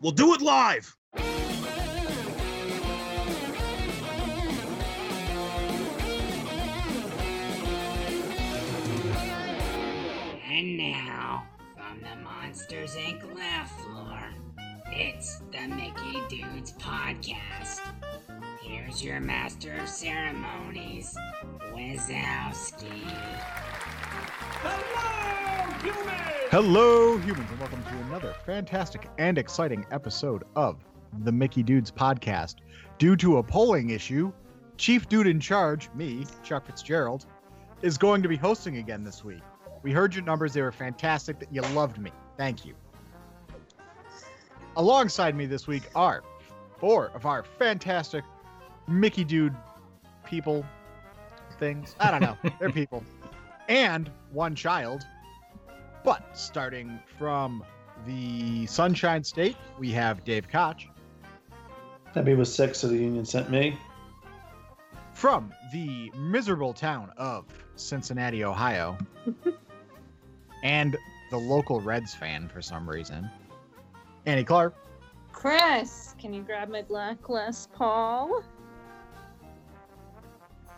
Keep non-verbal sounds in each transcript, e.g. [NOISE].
We'll do it live. And now, from the Monsters Inc. laugh floor, it's the Mickey Dudes Podcast. Here's your master of ceremonies, Wazowski. Hello, humans, and welcome to another fantastic and exciting episode of the Mickey Dudes podcast. Due to a polling issue, Chief Dude in Charge, me, Chuck Fitzgerald, is going to be hosting again this week. We heard your numbers, they were fantastic, that you loved me. Thank you. Alongside me this week are four of our fantastic Mickey Dude people things. I don't know. They're people. [LAUGHS] And one child but starting from the Sunshine State, we have Dave Koch. Debbie was six, so the union sent me. From the miserable town of Cincinnati, Ohio, [LAUGHS] and the local Reds fan for some reason, Annie Clark. Chris, can you grab my black Les Paul?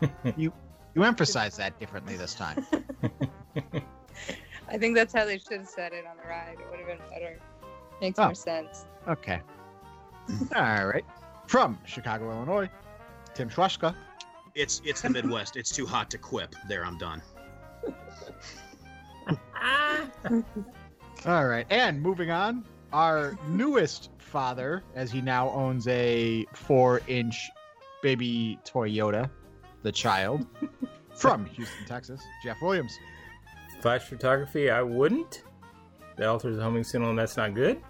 [LAUGHS] You you emphasize that differently this time. [LAUGHS] I think that's how they should have said it on the ride. It would have been better. Makes Oh. more sense. Okay. All right. From Chicago, Illinois, Tim Schwaschka. It's it's the Midwest. It's too hot to quip. There, I'm done. All right. And moving on, our newest father, as he now owns a four inch baby Toyota, the child, [LAUGHS] from Houston, Texas, Jeff Williams. Flash photography, I wouldn't. That alters a homing signal, and that's not good.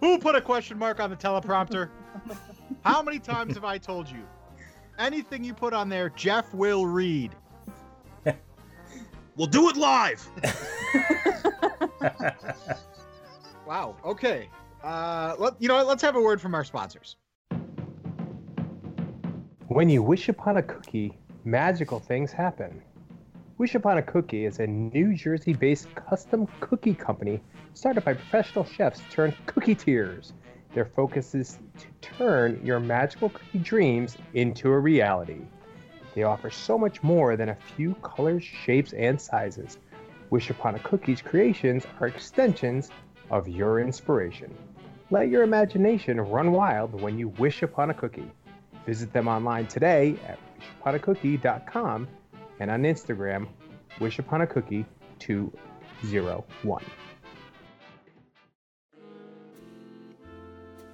Who put a question mark on the teleprompter? [LAUGHS] How many times have I told you? Anything you put on there, Jeff will read. [LAUGHS] We'll do it live. Wow. Okay. Uh, let, you know what? Let's have a word from our sponsors. When you wish upon a cookie, magical things happen. Wish Upon a Cookie is a New Jersey based custom cookie company started by professional chefs turned cookie tears. Their focus is to turn your magical cookie dreams into a reality. They offer so much more than a few colors, shapes, and sizes. Wish Upon a Cookie's creations are extensions of your inspiration. Let your imagination run wild when you wish upon a cookie. Visit them online today at wishuponacookie.com and on Instagram, wishuponacookie201.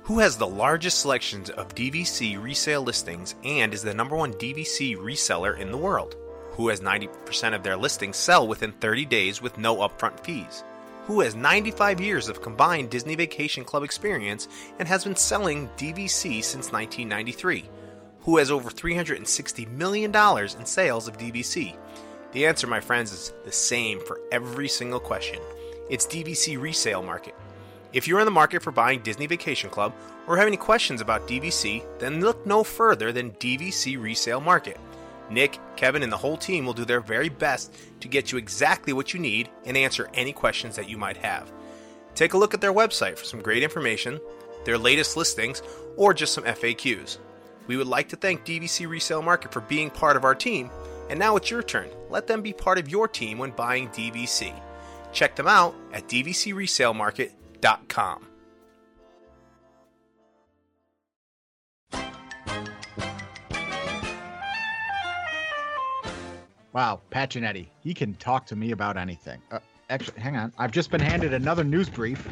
Who has the largest selections of DVC resale listings and is the number one DVC reseller in the world? Who has 90% of their listings sell within 30 days with no upfront fees? Who has 95 years of combined Disney Vacation Club experience and has been selling DVC since 1993? Who has over $360 million in sales of DVC? The answer, my friends, is the same for every single question. It's DVC Resale Market. If you're in the market for buying Disney Vacation Club or have any questions about DVC, then look no further than DVC Resale Market. Nick, Kevin, and the whole team will do their very best to get you exactly what you need and answer any questions that you might have. Take a look at their website for some great information, their latest listings, or just some FAQs. We would like to thank DVC Resale Market for being part of our team, and now it's your turn. Let them be part of your team when buying DVC. Check them out at dvcresalemarket.com. Wow, Pacinetti. He can talk to me about anything. Uh, actually, hang on. I've just been handed another news brief.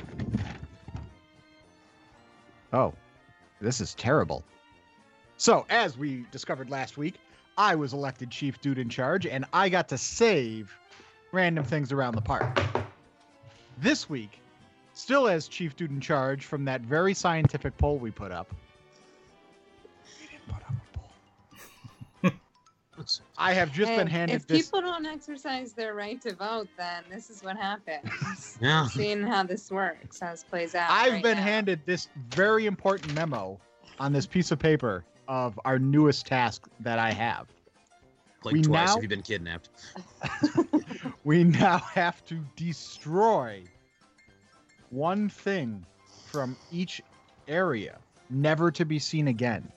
Oh, this is terrible. So, as we discovered last week, I was elected chief dude in charge, and I got to save random things around the park. This week, still as chief dude in charge from that very scientific poll we put up. We didn't put up a poll. I have just been Hey, handed If this. people don't exercise their right to vote, then this is what happens. [LAUGHS] Yeah. Seeing how this works, how this plays out. I've right been now. handed this very important memo on this piece of paper of our newest task that I have. Like We twice now- if you've been kidnapped. [LAUGHS] We now have to destroy one thing from each area, never to be seen again.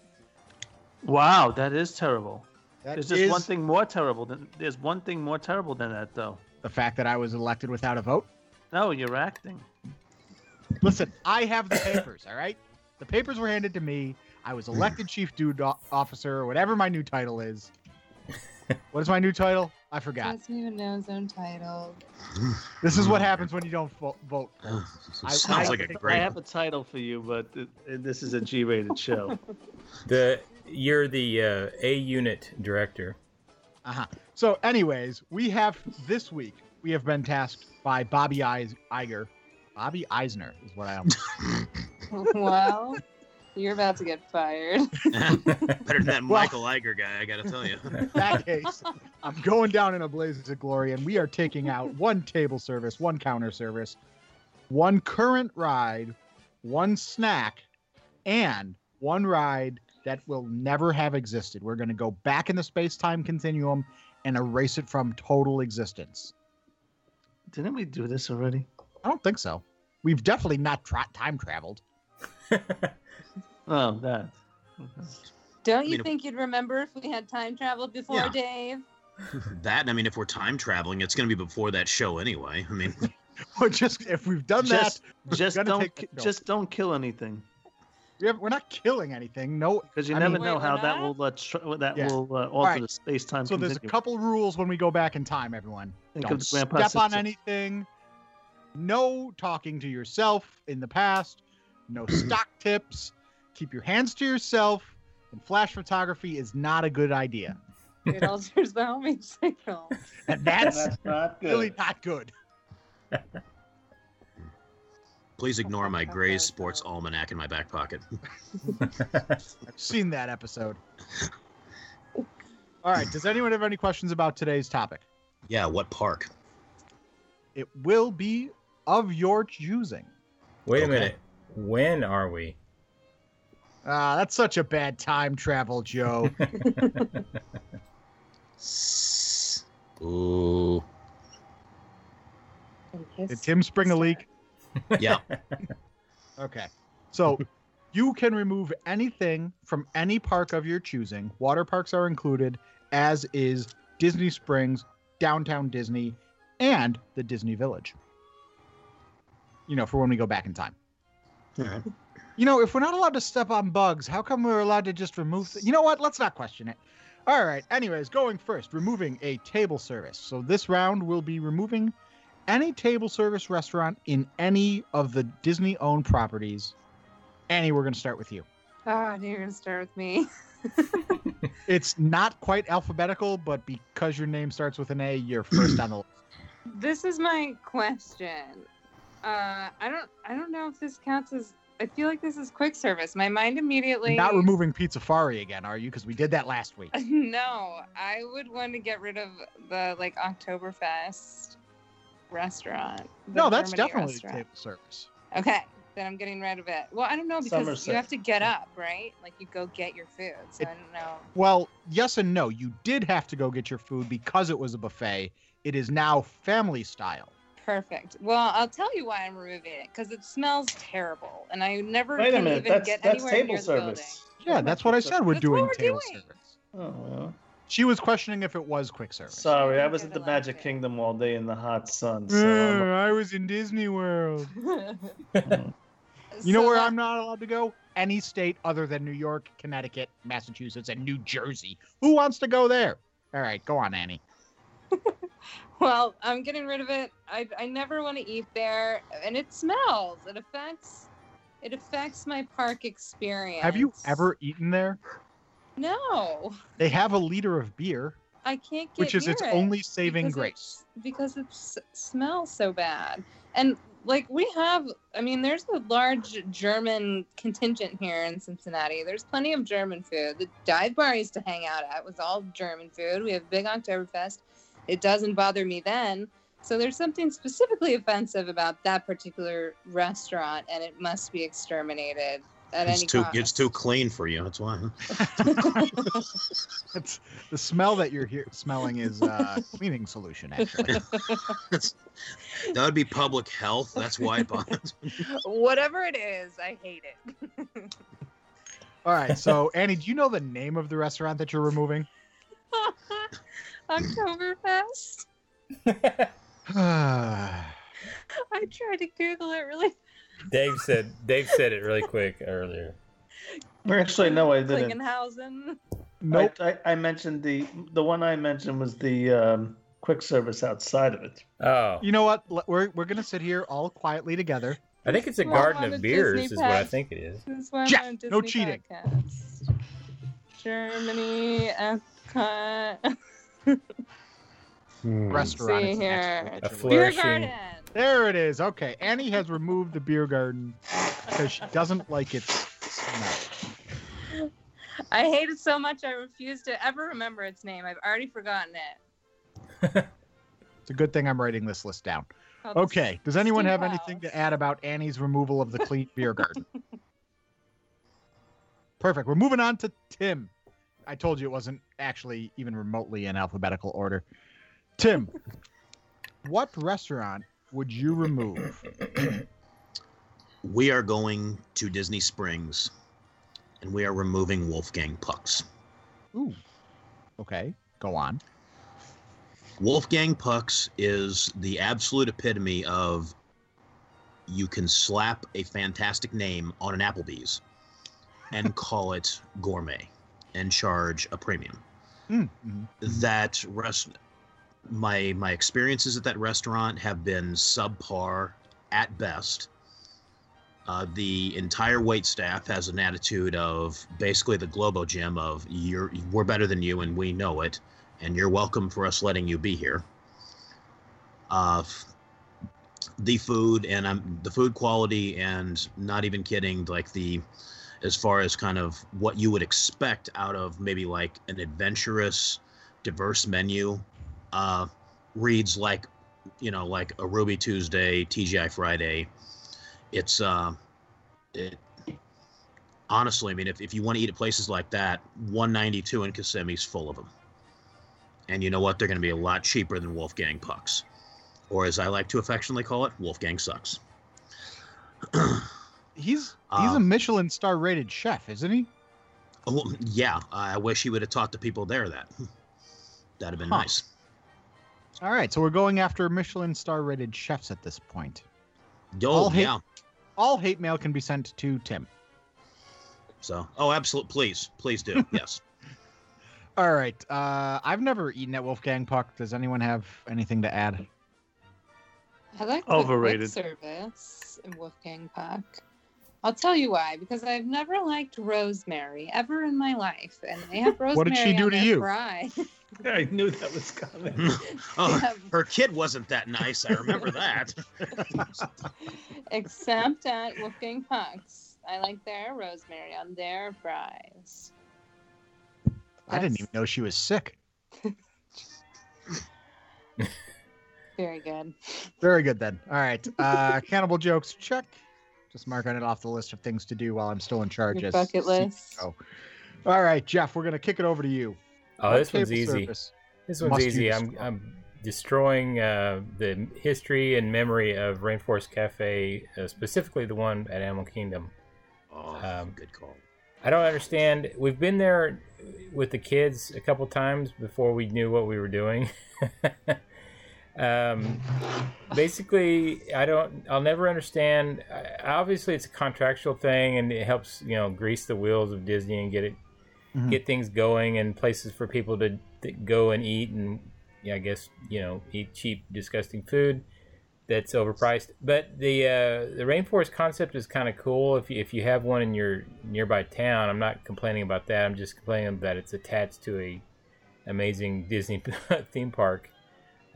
Wow, that is terrible. That There's just is one thing more terrible than there's one thing more terrible than that though. the fact that I was elected without a vote. No, you're acting. Listen, I have the papers, all right? The papers were handed to me. I was elected chief dude officer, or whatever my new title is. [LAUGHS] what is my new title? I forgot. He Doesn't even know his own title. This is what happens when you don't vo- vote. I- Sounds I- like a I great. I have a title for you, but it, it- this is a G-rated show. [LAUGHS] The you're the uh, A unit director. Uh-huh. So, anyways, we have this week, we have been tasked by Bobby Eis- Iger. Bobby Eisner is what I am. [LAUGHS] well, you're about to get fired. [LAUGHS] Better than that Well- Michael Iger guy, I gotta tell you. In that case, I'm going down in a blaze of glory, and we are taking out [LAUGHS] one table service, one counter service, one current ride, one snack, and one ride that will never have existed. We're going to go back in the space time continuum and erase it from total existence. Didn't we do this already? I don't think so. We've definitely not tra- time traveled. [LAUGHS] Oh, that. [LAUGHS] Don't I you mean, think you'd remember if we had time traveled before, Yeah. Dave? [LAUGHS] That, I mean, if we're time traveling, it's gonna be before that show anyway. I mean, Or just if we've done Just, that, just don't, take ki- the just don't kill anything, we have, we're not killing anything. No, because you I never mean- know we're how that not? will uh, tr- that Yeah. will uh, alter right. the space-time so there's a couple rules when we go back in time. Everyone, Think don't step on anything. No talking to yourself in the past. No stock [CLEARS THROAT] tips. Keep your hands to yourself. And flash photography is not a good idea. It alters the homing [LAUGHS] signal. And that's not really not good. please ignore my Gray's Sports Almanac in my back pocket. [LAUGHS] I've seen that episode. All right. Does anyone have any questions about today's topic? Yeah, what park? It will be of your choosing. Wait a minute. When are we? Ah, that's such a bad time travel, Joe. [LAUGHS] Ooh, Did Tim spring a leak? [LAUGHS] yeah. Okay. So you can remove anything from any park of your choosing. Water parks are included, as is Disney Springs, Downtown Disney, and the Disney Village. You know, for when we go back in time. All right. You know, if we're not allowed to step on bugs, how come we're allowed to just remove? Th- you know what? Let's not question it. All right. Anyways, going first, removing a table service. So this round will be removing any table service restaurant in any of the Disney-owned properties. Annie, we're going to start with you. Ah, you're gonna start with me. [LAUGHS] It's not quite alphabetical, but because your name starts with an A, you're first on the list. This is my question. Uh, I don't, I don't know if this counts as. I feel like this is quick service. My mind immediately. Not removing Pizzafari again, are you? Because we did that last week. [LAUGHS] No, I would want to get rid of the like Oktoberfest restaurant. the No, that's Germany definitely restaurant. table service. Okay, then I'm getting rid of it. Well, I don't know because Sommerfest. you have to get up, right? Like you go get your food. So It- I don't know. Well, yes and no. You did have to go get your food because it was a buffet. It is now family style. Perfect. Well, I'll tell you why I'm removing it because it smells terrible, and I never Wait a can minute, even that's get that's anywhere table near the service. Yeah, that's what I said. We're That's doing what we're table doing. service. Oh well. She was questioning if it was quick service. Sorry, I was at the the Magic Kingdom all day in the hot sun. So Uh, I'm- was in Disney World. [LAUGHS] You know So where that- I'm not allowed to go? Any state other than New York, Connecticut, Massachusetts, and New Jersey. Who wants to go there? All right, go on, Annie. [LAUGHS] [LAUGHS] Well, I'm getting rid of it. I, I never want to eat there, and it smells. It affects it affects my park experience. Have you ever eaten there? No, They have a liter of beer, I can't get which is its it only saving because grace. it's- Because it smells so bad, and like we have, I mean, there's a large German contingent here in Cincinnati. There's plenty of German food. The dive bar I used to hang out at was all German food. We have big Oktoberfest. It doesn't bother me then. So there's something specifically offensive about that particular restaurant, and it must be exterminated at It's any too cost. it's too clean for you. That's why. huh? It's the smell that you're here smelling is uh, cleaning solution actually. [LAUGHS] That would be public health. That's why it bothers me. Whatever it is, I hate it. All right, so Annie, do you know the name of the restaurant that you're removing? [LAUGHS] Oktoberfest. I [SIGHS] I tried to Google it really. [LAUGHS] Dave said Dave said it really quick earlier. Actually, no, I didn't. Klingenhausen. nope. I, I, I mentioned the the one I mentioned was the um, quick service outside of it. Oh, You know what? L- We're we're gonna sit here all quietly together. I think it's a Well, garden on of a beers, Disney is what I Pass. think it is. This is why I'm Jeff, on a no cheating. podcast. Germany, Epcot. [LAUGHS] Hmm. Restaurant. See here. A Biergarten. There it is. Okay, Annie has removed the Biergarten because she doesn't like its smell. I hate it so much I refuse to ever remember its name. I've already forgotten it. [LAUGHS] It's a good thing I'm writing this list down. Called Okay. Does anyone have Steam anything to add about Annie's removal of the clean Biergarten? [LAUGHS] Perfect. We're moving on to Tim. I told you it wasn't actually even remotely in alphabetical order. Tim, what restaurant would you remove? We are going to Disney Springs, and we are removing Wolfgang Pucks. Ooh. Okay. Go on. Wolfgang Pucks is the absolute epitome of you can slap a fantastic name on an Applebee's and call it gourmet and charge a premium. Mm, mhm. That rest my my experiences at that restaurant have been subpar at best. Uh, the entire wait staff has an attitude of basically the Globo Gym of you're we're better than you and we know it, and you're welcome for us letting you be here. Uh, the food and um, the food quality and not even kidding like the as far as kind of what you would expect out of maybe like an adventurous diverse menu uh reads like you know like a ruby tuesday tgi friday. It's uh it honestly i mean if, if you want to eat at places like that 192 in kissimmee's full of them and you know what? They're going to be a lot cheaper than wolfgang pucks. Or as i like to affectionately call it wolfgang sucks [CLEARS THROAT] He's he's a Um, Michelin star rated chef, isn't he? Oh, yeah, I wish he would have taught the people there that. [LAUGHS] That'd have been Huh. nice. All right, so we're going after Michelin star rated chefs at this point. Oh, All hate- yeah. All hate mail can be sent to Tim. So, oh, absolutely. Please, please do. [LAUGHS] yes. All right. Uh, I've never eaten at Wolfgang Puck. Does anyone have anything to add? I like Overrated. quick service in Wolfgang Puck. I'll tell you why. Because I've never liked rosemary ever in my life, and they have rosemary [LAUGHS] What did she do to you? fry. [LAUGHS] I knew that was coming. oh, [LAUGHS] Yeah. her kid wasn't that nice. I remember that. Except at Wolfgang Puck's, I like their rosemary on their fries. I didn't even know she was sick. Very good. Very good then. All right. Uh, cannibal jokes, check. Just marking it off the list of things to do while I'm still in charge. Your as bucket list. CEO. All right, Jeff, we're gonna kick it over to you. Oh, What this one's easy. This one's must easy. I'm? I'm destroying uh, the history and memory of Rainforest Cafe, uh, specifically the one at Animal Kingdom. Oh, Um, good call. I don't understand. We've been there with the kids a couple times before we knew what we were doing. [LAUGHS] um, basically, I don't. I'll never understand. Obviously, it's a contractual thing, and it helps you know grease the wheels of Disney and get it Mhm. get things going and places for people to, to go and eat and yeah, I guess you know eat cheap, disgusting food that's overpriced. But the uh, the rainforest concept is kind of cool. If you, if you have one in your nearby town, I'm not complaining about that. I'm just complaining that it's attached to a amazing Disney [LAUGHS] theme park.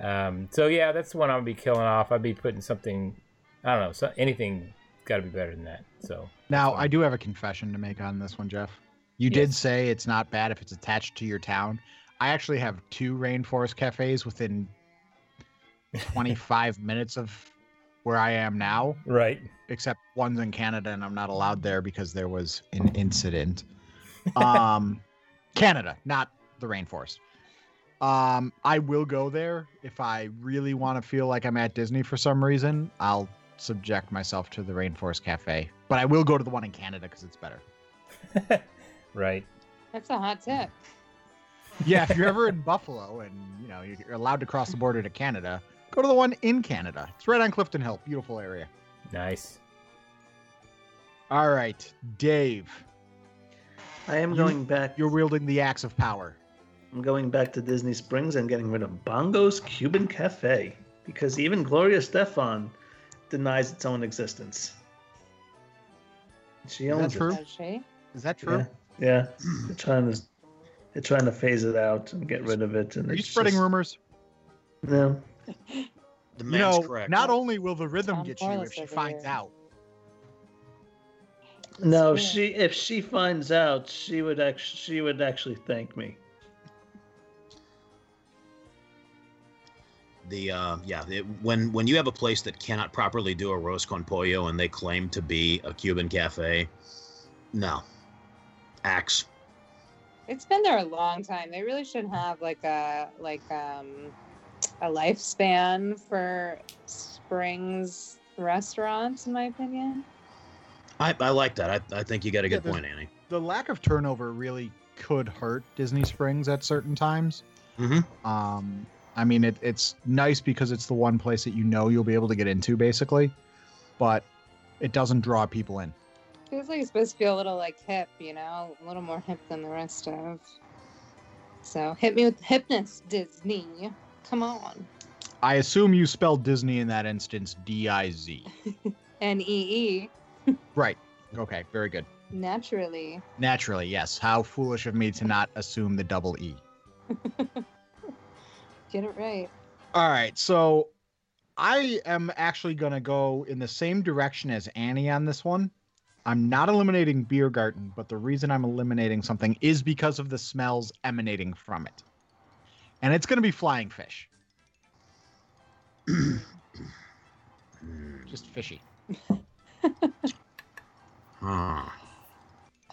Um, so yeah, that's the one I'll be killing off. I'd be putting something. I don't know. So anything got to be better than that. So Now. I do have a confession to make on this one, Jeff. You did say it's not bad if it's attached to your town. I actually have two rainforest cafes within 25 [LAUGHS] minutes of where I am now, Right. except one's in Canada and I'm not allowed there because there was an incident. Um, [LAUGHS] Canada, not the rainforest. Um, I will go there if I really want to feel like I'm at Disney for some reason. I'll subject myself to the Rainforest Cafe, but I will go to the one in Canada because it's better. [LAUGHS] right. That's a hot tip. Yeah, if you're ever in [LAUGHS] Buffalo and you know you're allowed to cross the border to Canada, go to the one in Canada. It's right on Clifton Hill, beautiful area. Nice. All right, Dave, I am You- going back. you're wielding the axe of power. I'm going back to Disney Springs and getting rid of Bongo's Cuban Cafe because even Gloria Estefan denies its own existence. She Is that owns true? it. Does she? Is that true? Yeah, yeah. They're trying to they're trying to phase it out and get rid of it. And Are you spreading just- rumors? No. [LAUGHS] The You man's know, correct. not only will the rhythm Tom get you if she finds here. out. No, Yeah. she if she finds out, she would actually she would actually thank me. The uh, yeah it, when when you have a place that cannot properly do arroz con pollo and they claim to be a Cuban cafe, no, axe. It's been there a long time. They really should have like a like um a lifespan for Springs restaurants, in my opinion. I, I like that. I, I think you got a Yeah, good there's- point, Annie. The lack of turnover really could hurt Disney Springs at certain times. Mhm. Um, I mean, it, it's nice because it's the one place that you know you'll be able to get into, basically, but it doesn't draw people in. Feels like it's supposed to be a little like hip, you know, a little more hip than the rest of. So hit me with hipness, Disney. Come on. I assume you spelled Disney in that instance D I Z. [LAUGHS] N E E. Right. Okay. Very good. Naturally. Naturally, yes. How foolish of me to not assume the double E. [LAUGHS] Get it right. All right, so I am actually going to go in the same direction as Annie on this one. I'm not eliminating Biergarten, but the reason I'm eliminating something is because of the smells emanating from it. And it's going to be flying fish. [CLEARS THROAT] Just fishy. [LAUGHS] Huh.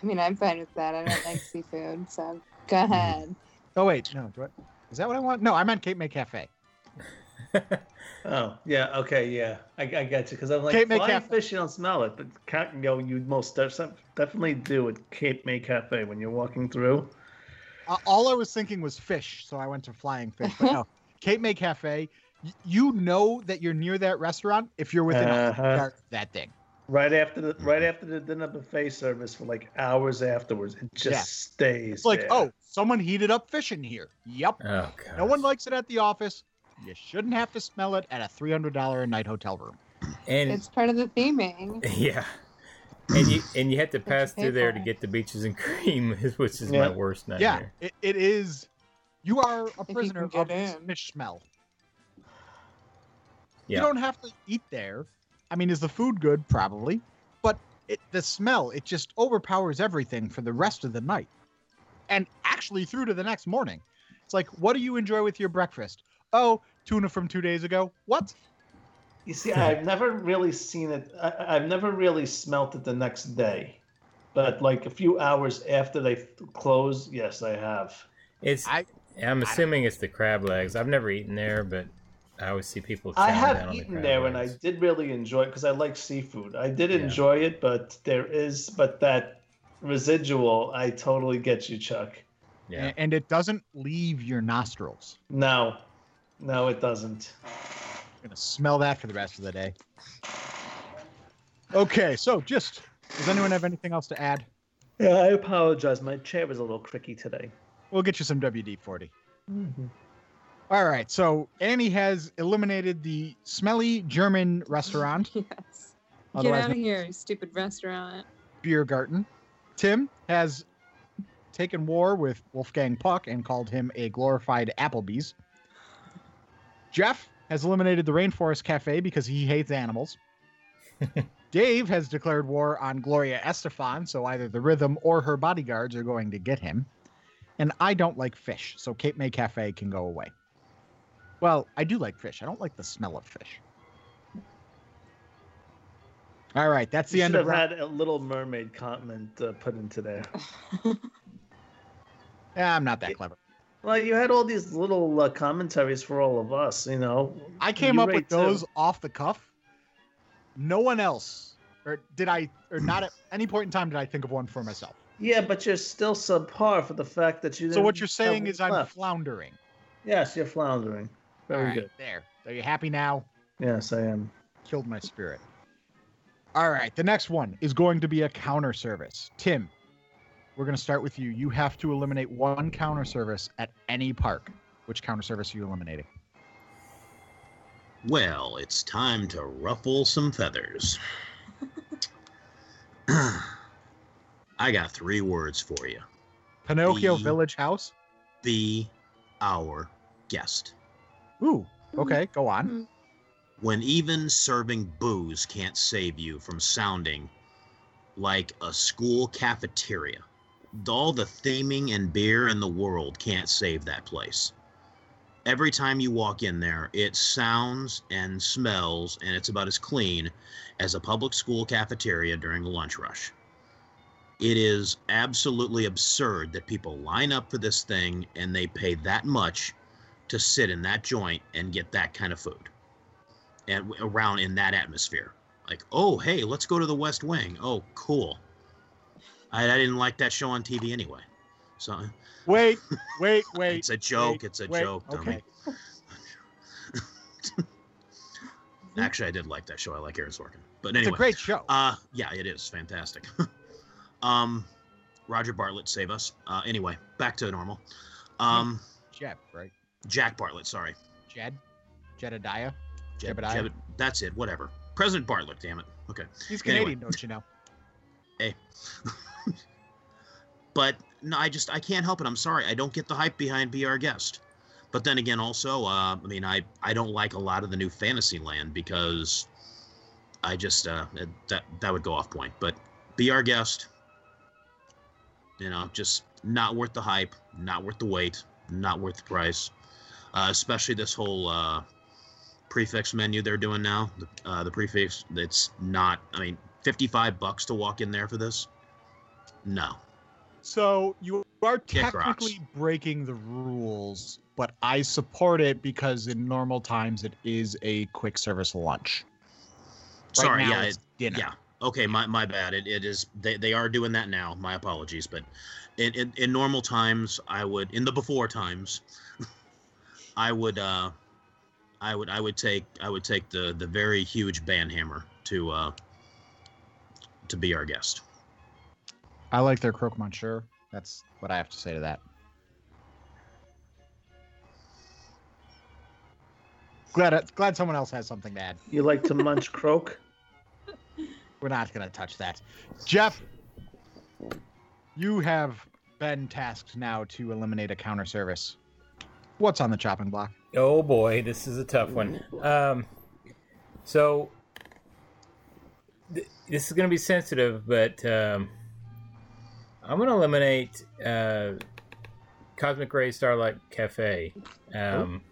I mean, I'm fine with that. I don't like seafood, so go mm-hmm. ahead. Oh, wait. No, do I, is that what I want? No, I meant Cape May Cafe. [LAUGHS] Oh yeah, okay, yeah, I, I get you because I'm like Cape May flying Cafe. fish. You don't smell it, but you know you most def- definitely do at Cape May Cafe when you're walking through. Uh, all I was thinking was fish, so I went to flying fish. But no, [LAUGHS] Cape May Cafe, y- you know that you're near that restaurant if you're within Uh-huh. that thing. Right after the right mm-hmm. after the dinner buffet service for like hours afterwards, it just Yeah. stays. It's like, there. oh, someone heated up fish in here. Yep. Oh. No one likes it at the office. You shouldn't have to smell it at a $300 a night hotel room. And It's part of the theming. yeah. And you and you have to pass through there to get the beaches and cream, [LAUGHS] which is Yeah. my worst Yeah, nightmare. it, it is. You are a prisoner of get fish smell. Yeah. You don't have to eat there. I mean, is the food good? Probably. But it, the smell, it just overpowers everything for the rest of the night. And actually through to the next morning. It's like, what do you enjoy with your breakfast? Oh, tuna from two days ago. What? You see, I've never really seen it. I, I've never really smelt it the next day, but like a few hours after they close, yes, I have. It's I- I'm assuming it's the crab legs. I've never eaten there, but I always see people. I have down on the eaten crab there, and I did really enjoy it because I like seafood. I did Yeah. enjoy it, but there is, but that residual, I totally get you, Chuck. Yeah. And it doesn't leave your nostrils. No, no, it doesn't. You're gonna smell that for the rest of the day. Okay, so just does anyone have anything else to add? Yeah, I apologize. My chair was a little cricky today. We'll get you some WD 40. Mm-hmm. All right, so Annie has eliminated the smelly German restaurant, [LAUGHS] Yes. Get out of here, you stupid restaurant. Biergarten. Tim has taken war with Wolfgang Puck and called him a glorified Applebee's. Jeff has eliminated the Rainforest Cafe because he hates animals. [LAUGHS] Dave has declared war on Gloria Estefan, so either the rhythm or her bodyguards are going to get him. And I don't like fish, so Cape May Cafe can go away. Well, I do like fish. I don't like the smell of fish. All right, that's the You end should have round. had a Little Mermaid comment uh, put into there. [LAUGHS] Yeah, I'm not that clever. Well, you had all these little uh, commentaries for all of us. You know, I came You up with rate too. those off the cuff. No one else, or did I, or not at any point in time did I think of one for myself. Yeah, but you're still subpar for the fact that you. So didn't what you're saying one is I'm floundering. Yes, you're floundering. Very All right, good. There. Are you happy now? Yes, I am. Killed my spirit. All right. The next one is going to be a counter service. Tim, we're going to start with you. You have to eliminate one counter service at any park. Which counter service are you eliminating? Well, it's time to ruffle some feathers. [LAUGHS] I got three words for you. Pinocchio The- Village House? Be our guest. Ooh. Mm-hmm. Okay. Go on. Mm-hmm. When even serving booze can't save you from sounding like a school cafeteria, all the theming and beer in the world can't save that place. Every time you walk in there, it sounds and smells, and it's about as clean as a public school cafeteria during a lunch rush. It is absolutely absurd that people line up for this thing and they pay that much to sit in that joint and get that kind of food and around in that atmosphere. Like, oh, hey, let's go to the West Wing. Oh, cool. I, I didn't like that show on TV anyway. So Wait, [LAUGHS] wait, wait. it's a joke. wait, it's a wait, joke. Okay. [LAUGHS] Actually, I did like that show. I like Aaron Sorkin. But anyway, It's a great show. Uh, yeah, it is fantastic. [LAUGHS] um, Roger Bartlet, save us. Uh, anyway, back to normal. Um, Jeb, right? Jack Bartlet, sorry. Jed? Jedediah? Jeb, Jebediah? Jeb, that's it. Whatever. President Bartlet. Damn it. Okay. He's Anyway. Canadian, don't you know? [LAUGHS] Hey. [LAUGHS] but no, I just I can't help it. I'm sorry. I don't get the hype behind Be Our Guest. But then again, also, uh, I mean, I I don't like a lot of the new Fantasyland because I just uh, that that would go off point. But Be Our Guest. You know, just not worth the hype, not worth the wait, not worth the price. Uh, especially this whole uh, prix fixe menu they're doing now. The, uh, the prix fixe, it's not. I mean, fifty-five bucks to walk in there for this. No, So you are technically breaking the rules, but I support it because in normal times it is a quick service lunch. Right sorry. yeah, it's it, dinner. yeah. Okay, my, my bad. It, it is. They, they are doing that now. My apologies. But in, in, in normal times, I would in the before times, [LAUGHS] I would uh, I would I would take I would take the the very huge banhammer to uh to be our guest. I like their croque monsieur. That's what I have to say to that. Glad glad someone else has something to add. You like to munch [LAUGHS] croak? We're not gonna touch that. Jeff, you have been tasked now to eliminate a counter service. What's on the chopping block? Oh boy, this is a tough one. Um, so th- this is going to be sensitive, but um, I'm going to eliminate uh, Cosmic Ray Starlight Cafe. Um,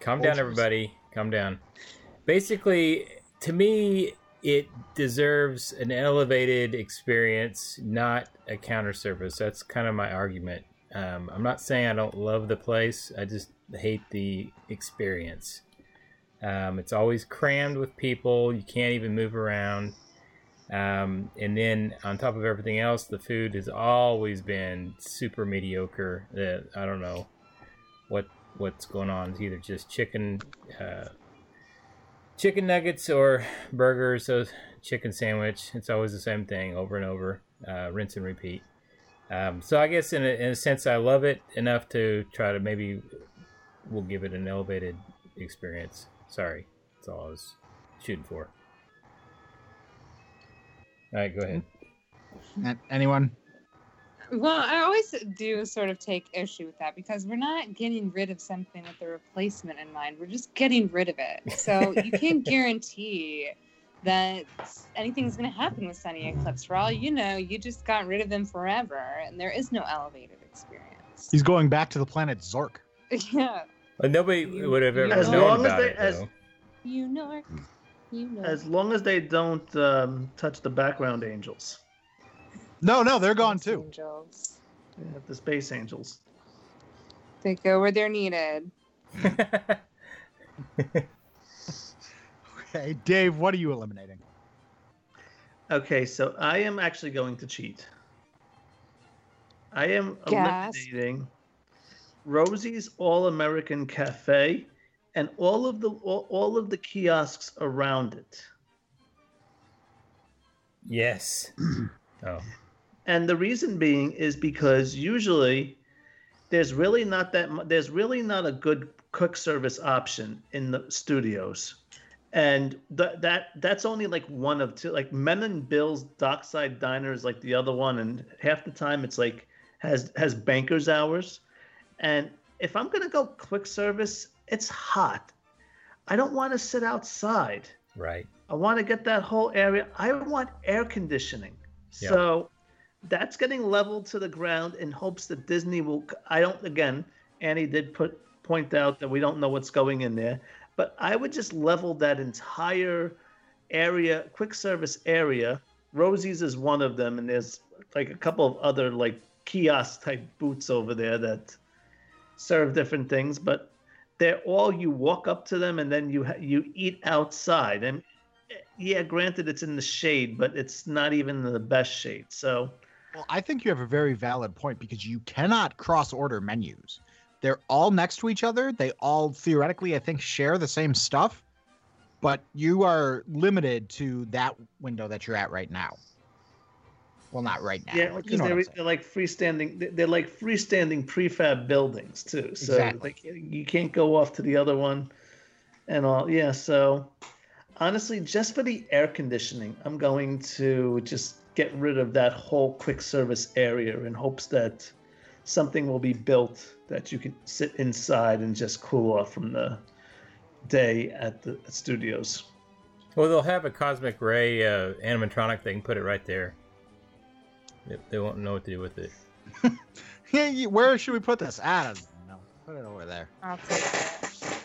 calm down, everybody. Calm down. Basically, to me, it deserves an elevated experience, not a counter service. That's kind of my argument. Um, I'm not saying I don't love the place. I just hate the experience. Um, it's always crammed with people. You can't even move around. Um, and then on top of everything else, the food has always been super mediocre. Uh, I don't know what what's going on. It's either just chicken, uh, chicken nuggets or burgers. So chicken sandwich. It's always the same thing over and over. Uh, rinse and repeat. Um, so I guess in a, in a sense, I love it enough to try to maybe we'll give it an elevated experience. Sorry, that's all I was shooting for. All right, go ahead. Anyone? Well, I always do sort of take issue with that because we're not getting rid of something with a replacement in mind. We're just getting rid of it. So you can't [LAUGHS] guarantee that anything's going to happen with Sonny Eclipse. For all you know, you just got rid of them forever, and there is no elevated experience. He's going back to the planet Zork. [LAUGHS] yeah, Well, nobody You- would have ever As known long as about they- it, as- though. you know. You know. As long as they don't um, touch the background angels, No, no, they're gone too. Angels. yeah, the space angels. They go where they're needed. [LAUGHS] Okay, Dave, what are you eliminating? Okay, so I am actually going to cheat. I am Gas. eliminating Rosie's All American Cafe and all of the all, all of the kiosks around it. yes. [CLEARS THROAT] Oh. And the reason being is because usually there's really not that there's really not a good quick service option in the studios. And th- that that's only like one of two like Min and Bill's Dockside Diner is like the other one and half the time it's like has has bankers hours. And if I'm going to go quick service, it's hot. I don't want to sit outside. Right. I want to get that whole area. I want air conditioning. Yeah. So that's getting leveled to the ground in hopes that Disney will. I don't. Again, Annie did put point out that we don't know what's going in there, but I would just level that entire area, quick service area. Rosie's is one of them, and there's like a couple of other like kiosk type booths over there that serve different things, but they're all you walk up to them and then you ha- you eat outside and yeah granted it's in the shade but it's not even the best shade so Well, I think you have a very valid point because you cannot cross order menus. They're all next to each other. They all theoretically, I think, share the same stuff, but you are limited to that window that you're at right now. Well, not right now. yeah because you know they're, they're like freestanding they- they're like freestanding prefab buildings too so Exactly. like you can't go off to the other one and all yeah so honestly just for the air conditioning i'm going to just get rid of that whole quick service area in hopes that something will be built that you can sit inside and just cool off from the day at the studios Well, they'll have a cosmic ray uh, animatronic. They can put it right there. They, they won't know what to do with it. [LAUGHS] Yeah, where should we put this? I don't know. Put it over there. I'll take it.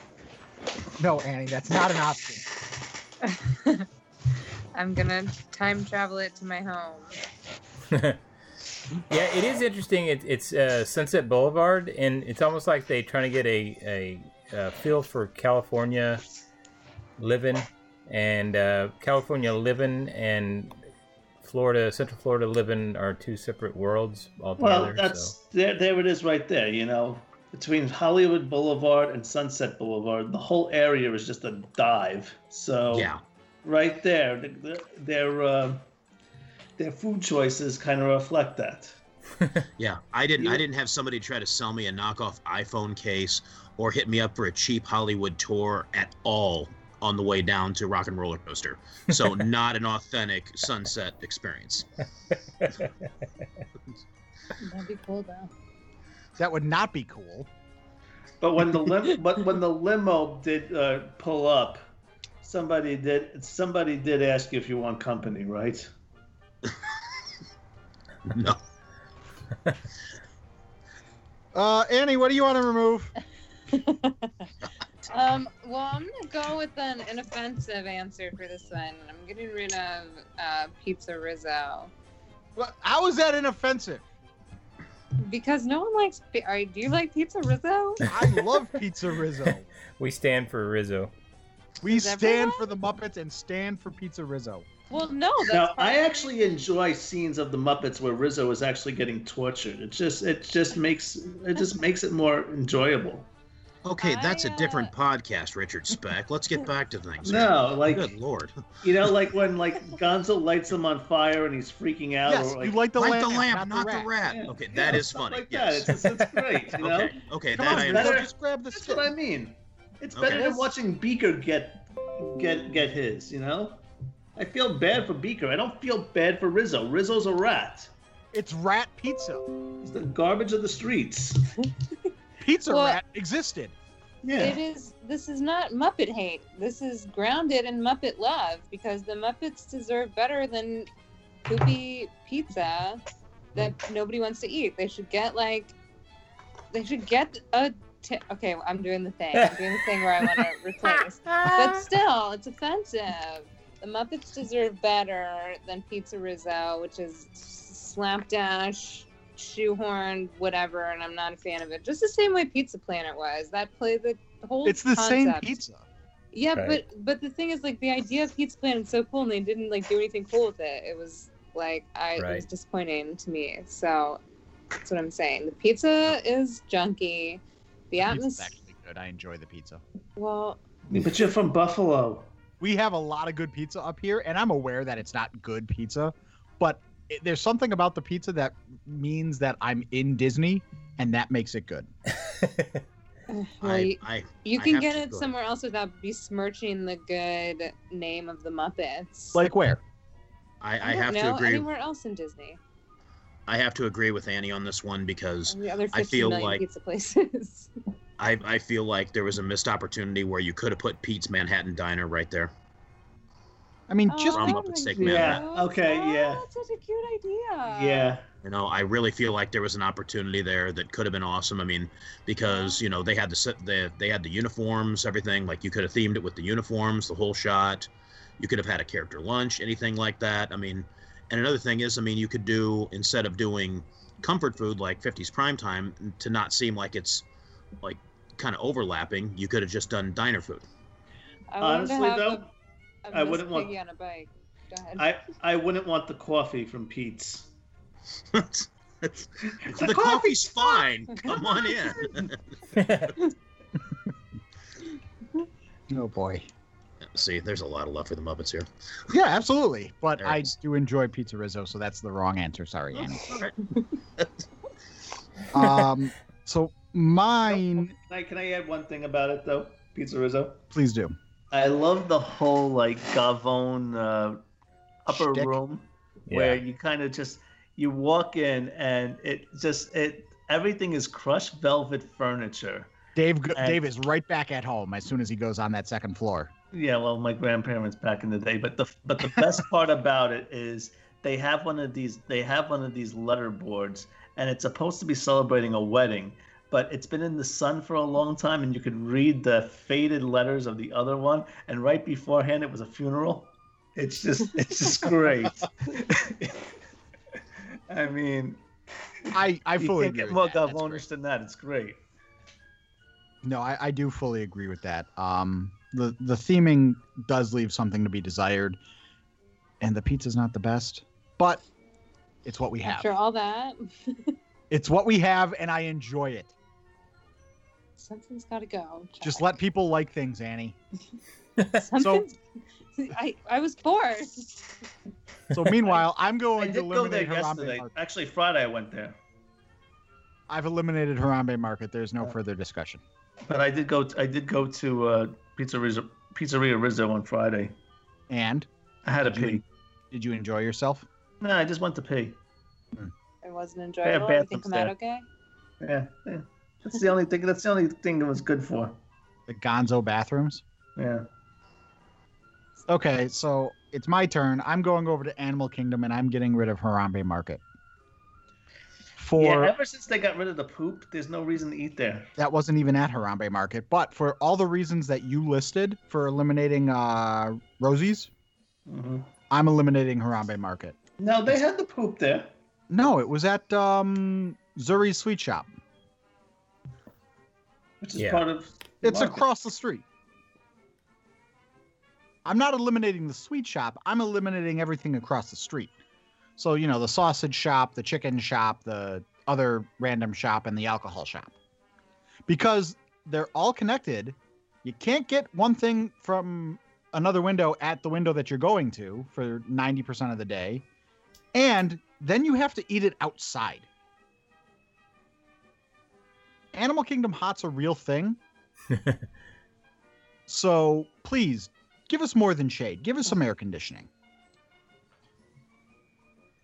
No, Annie, that's not an option. [LAUGHS] I'm gonna time travel it to my home. [LAUGHS] yeah, it is interesting. It, it's uh, Sunset Boulevard, and it's almost like they're trying to get a, a, uh feel for California living, and uh, California living and Florida, Central Florida living are two separate worlds altogether. Well, that's so. there. There it is, right there. You know, between Hollywood Boulevard and Sunset Boulevard, the whole area is just a dive. So Yeah. right there, the, the, their uh, their food choices kind of reflect that. [LAUGHS] Yeah, I didn't. I didn't have somebody try to sell me a knockoff iPhone case or hit me up for a cheap Hollywood tour at all on the way down to Rock and Roller Coaster. So [LAUGHS] not an authentic sunset experience. That'd be cool though. That would not be cool. But when the [LAUGHS] lim- but when the limo did uh, pull up, somebody did somebody did ask you if you want company, right? [LAUGHS] No. [LAUGHS] Uh, Annie, what do you want to remove? [LAUGHS] Um, well, I'm gonna go with an inoffensive answer for this one. I'm getting rid of uh, Pizza Rizzo What, how is that inoffensive? because no one likes. pi- Are, do you like Pizza Rizzo? I love Pizza Rizzo. we stand for Rizzo. We Is stand everyone? for the Muppets and stand for Pizza Rizzo. Well, no. That's Now, I actually enjoy scenes of the Muppets where Rizzo is actually getting tortured. It just it just makes it just makes it more enjoyable. Okay, that's a I, uh, different podcast, Richard Speck. Let's get back to things. No, like Good lord. you know, like when like Gonzo lights him on fire and he's freaking out. yes, or like, you like the Light lamp, the lamp, not, not the rat. Yeah, Okay, yeah, that is stuff funny. Like yes. that. It's, it's, it's great. You know, Okay, okay, Come that on, I better- just grab the that's stick. what I mean. It's Okay. better than watching Beaker get get get his. You know, I feel bad for Beaker. I don't feel bad for Rizzo. Rizzo's a rat. It's rat pizza. It's the garbage of the streets. [LAUGHS] Pizza Well- rat existed. Yeah. It is. This is not Muppet hate. This is grounded in Muppet love because the Muppets deserve better than poopy pizza that nobody wants to eat. They should get like, they should get a t- okay, I'm doing the thing. I'm doing the thing where I want to [LAUGHS] replace. But still, it's offensive. The Muppets deserve better than Pizza Rizzo, which is slapdash, shoehorned, whatever, and I'm not a fan of it. Just the same way Pizza Planet was. That play the whole. It's the same pizza. Yeah, Right. but but the thing is, like, the idea of Pizza Planet is so cool, and they didn't like do anything cool with it. It was like I it was disappointing to me. So that's what I'm saying. The pizza is junky. The Pizza's atmosphere. actually good. I enjoy the pizza. Well, But you're from Buffalo. We have a lot of good pizza up here, and I'm aware that it's not good pizza, but it, there's something about the pizza that means that I'm in Disney, and that makes it good. well, [LAUGHS] uh, I, you, I, you I can have get it somewhere else without besmirching the good name of the Muppets. Like where? I, I, I have know to agree. anywhere else in Disney. I have to agree with Annie on this one because the other I feel like- pizza places. [LAUGHS] I, I feel like there was a missed opportunity where you could have put Pete's Manhattan Diner right there. I mean, just oh, From that Muppets Take. Yeah, cute. okay, Oh, yeah. That's such a cute idea. Yeah. You know, I really feel like there was an opportunity there that could have been awesome. I mean, because you know they had the set, the they had the uniforms, everything. Like you could have themed it with the uniforms, the whole shot. You could have had a character lunch, anything like that. I mean, and another thing is, I mean, you could do instead of doing comfort food like 50s prime time to not seem like it's like kind of overlapping. You could have just done diner food. I Honestly, have though, a, a I wouldn't want- on a bike. Go ahead. I I wouldn't want the coffee from Pete's. It's- [LAUGHS] it's- the coffee's fine. Come on in. [LAUGHS] oh boy. See, there's a lot of love for the Muppets here. Yeah, absolutely. But There I is. do enjoy Pizza Rizzo, so that's the wrong answer. Sorry, Annie. [LAUGHS] Um, so mine, Can I, can I add one thing about it though? Pizza Rizzo. please do. I love the whole like Gavone uh, upper Shtick. room where you kind of just you walk in and it just it everything is crushed velvet furniture. Dave, And- Dave is right back at home as soon as he goes on that second floor. Yeah, well, my grandparents back in the day, but the but the best [LAUGHS] part about it is they have one of these they have one of these letter boards, and it's supposed to be celebrating a wedding, but it's been in the sun for a long time, and you could read the faded letters of the other one, and right beforehand it was a funeral. It's just it's just [LAUGHS] great. [LAUGHS] I mean, I, I you fully can't agree get with more that. That's Gavonish great. than that. It's great. No, I, I do fully agree with that. Um, the the theming does leave something to be desired, and the pizza's not the best, but it's what we have. After all that, [LAUGHS] It's what we have, and I enjoy it. Something's got to go. Just let people like things, Annie. [LAUGHS] Something. I I was bored. So meanwhile, [LAUGHS] I'm I going to did go there eliminate Harambe yesterday. Market. Actually, Friday I went there. I've eliminated Harambe Market. There's no further discussion. But I did go. I did go to uh, Pizza Rizzo, Pizzeria Rizzo on Friday. And I had a Did you- pee. did you enjoy yourself? No, I just went to pee. It wasn't They have enjoyable. Everything bathrooms come out okay? Yeah, yeah. That's the only thing. That's the only thing it was good for. The Gonzo bathrooms. Yeah. Okay, so it's my turn. I'm going over to Animal Kingdom, and I'm getting rid of Harambe Market. For yeah. Ever since they got rid of the poop, there's no reason to eat there. that wasn't even at Harambe Market, but for all the reasons that you listed for eliminating uh, Rosie's, hmm I'm eliminating Harambe Market. No, they had the poop there. No, it was at um, Zuri's Sweet Shop. Which is Yeah. part of. the It's market. across the street. I'm not eliminating the sweet shop. I'm eliminating everything across the street. So, you know, the sausage shop, the chicken shop, the other random shop, and the alcohol shop. Because they're all connected. You can't get one thing from another window at the window that you're going to for 90% of the day. And then you have to eat it outside. Animal Kingdom hot's a real thing. [LAUGHS] So please give us more than shade. Give us some air conditioning.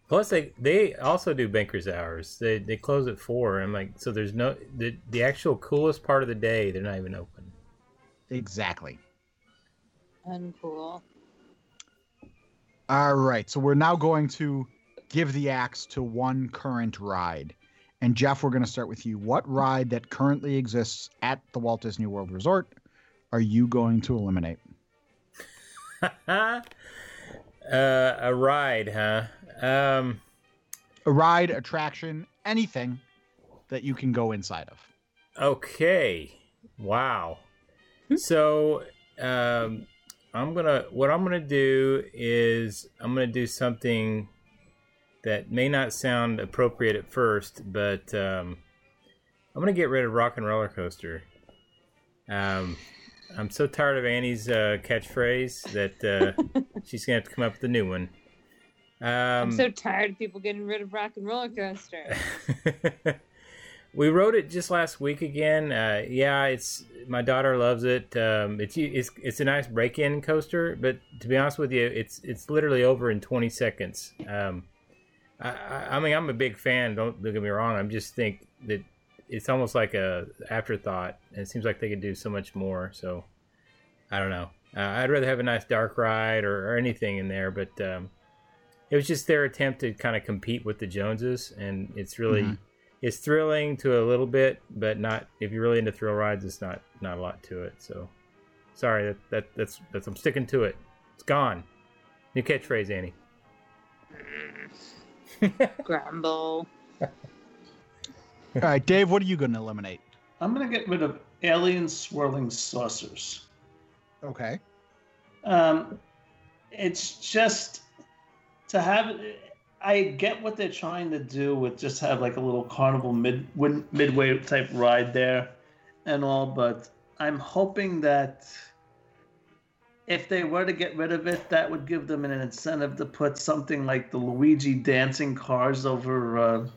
Plus, they they also do bankers hours. They they close at four. I'm like, so there's no the the actual coolest part of the day. They're not even open. Exactly. Uncool. All right. So we're now going to give the axe to one current ride. And Jeff, we're going to start with you. What ride that currently exists at the Walt Disney World Resort are you going to eliminate? [LAUGHS] uh, a ride, huh? Um, A ride, attraction, anything that you can go inside of. Okay. Wow. So, um, I'm gonna. What I'm gonna do is I'm gonna do something that may not sound appropriate at first, but um, I'm gonna get rid of Rock and Roller Coaster. Um, I'm so tired of Annie's uh, catchphrase that uh, [LAUGHS] she's gonna have to come up with a new one. Um, I'm so tired of people getting rid of rock and roller coaster. [LAUGHS] we wrote it just last week again. Uh, yeah, it's my daughter loves it. Um, it's it's it's a nice break-in coaster, but to be honest with you, it's it's literally over in 20 seconds. Um, I, I mean, I'm a big fan. Don't, don't get me wrong. I'm just think that it's almost like a afterthought, and it seems like they could do so much more. So I don't know. Uh, I'd rather have a nice dark ride or, or anything in there, but um, it was just their attempt to kind of compete with the Joneses, and it's really Mhm. it's thrilling to a little bit, but not if you're really into thrill rides. It's not not a lot to it. So sorry that, that that's that's I'm sticking to it. It's gone. New catchphrase, Annie. [LAUGHS] Grumble. All right, Dave, what are you going to eliminate? I'm gonna get rid of alien swirling saucers. Okay. Um, it's just to have. I get what they're trying to do with just have like a little carnival mid win- midway type ride there, and all. But I'm hoping that if they were to get rid of it, that would give them an incentive to put something like the Luigi dancing cars over, uh,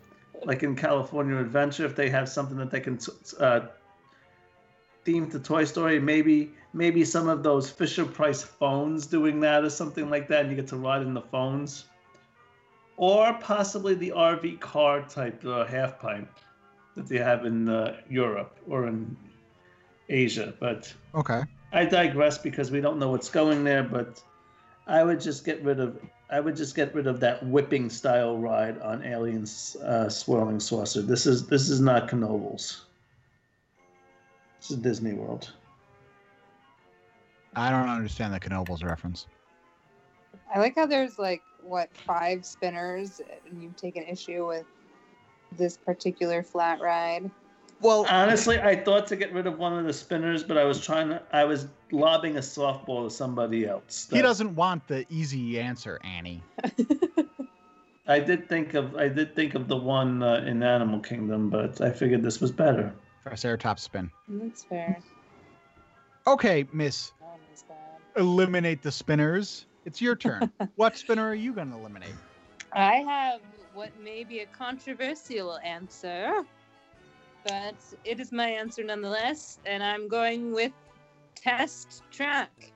like in California Adventure. If they have something that they can uh, theme to Toy Story, maybe maybe some of those Fisher Price phones doing that or something like that, and you get to ride in the phones, or possibly the RV car type uh, half pipe that they have in uh, Europe or in Asia. But Okay. I digress because we don't know what's going there. But I would just get rid of I would just get rid of that whipping style ride on Aliens uh, Swirling Saucer. This is this is not Knoebels. This is Disney World. I don't understand the Knoebels reference. I like how there's like what five spinners, and you've taken issue with this particular flat ride. Well, Honestly, I thought to get rid of one of the spinners, but I was trying to. I was lobbing a softball to somebody else. he doesn't want the easy answer, Annie. [LAUGHS] I did think of. I did think of the one uh, in Animal Kingdom, but I figured this was better. Triceratops spin. That's fair. Okay, Miss, That one was bad. eliminate the spinners. It's your [LAUGHS] turn. what spinner are you going to eliminate? I have what may be a controversial answer, but it is my answer nonetheless, and I'm going with test track.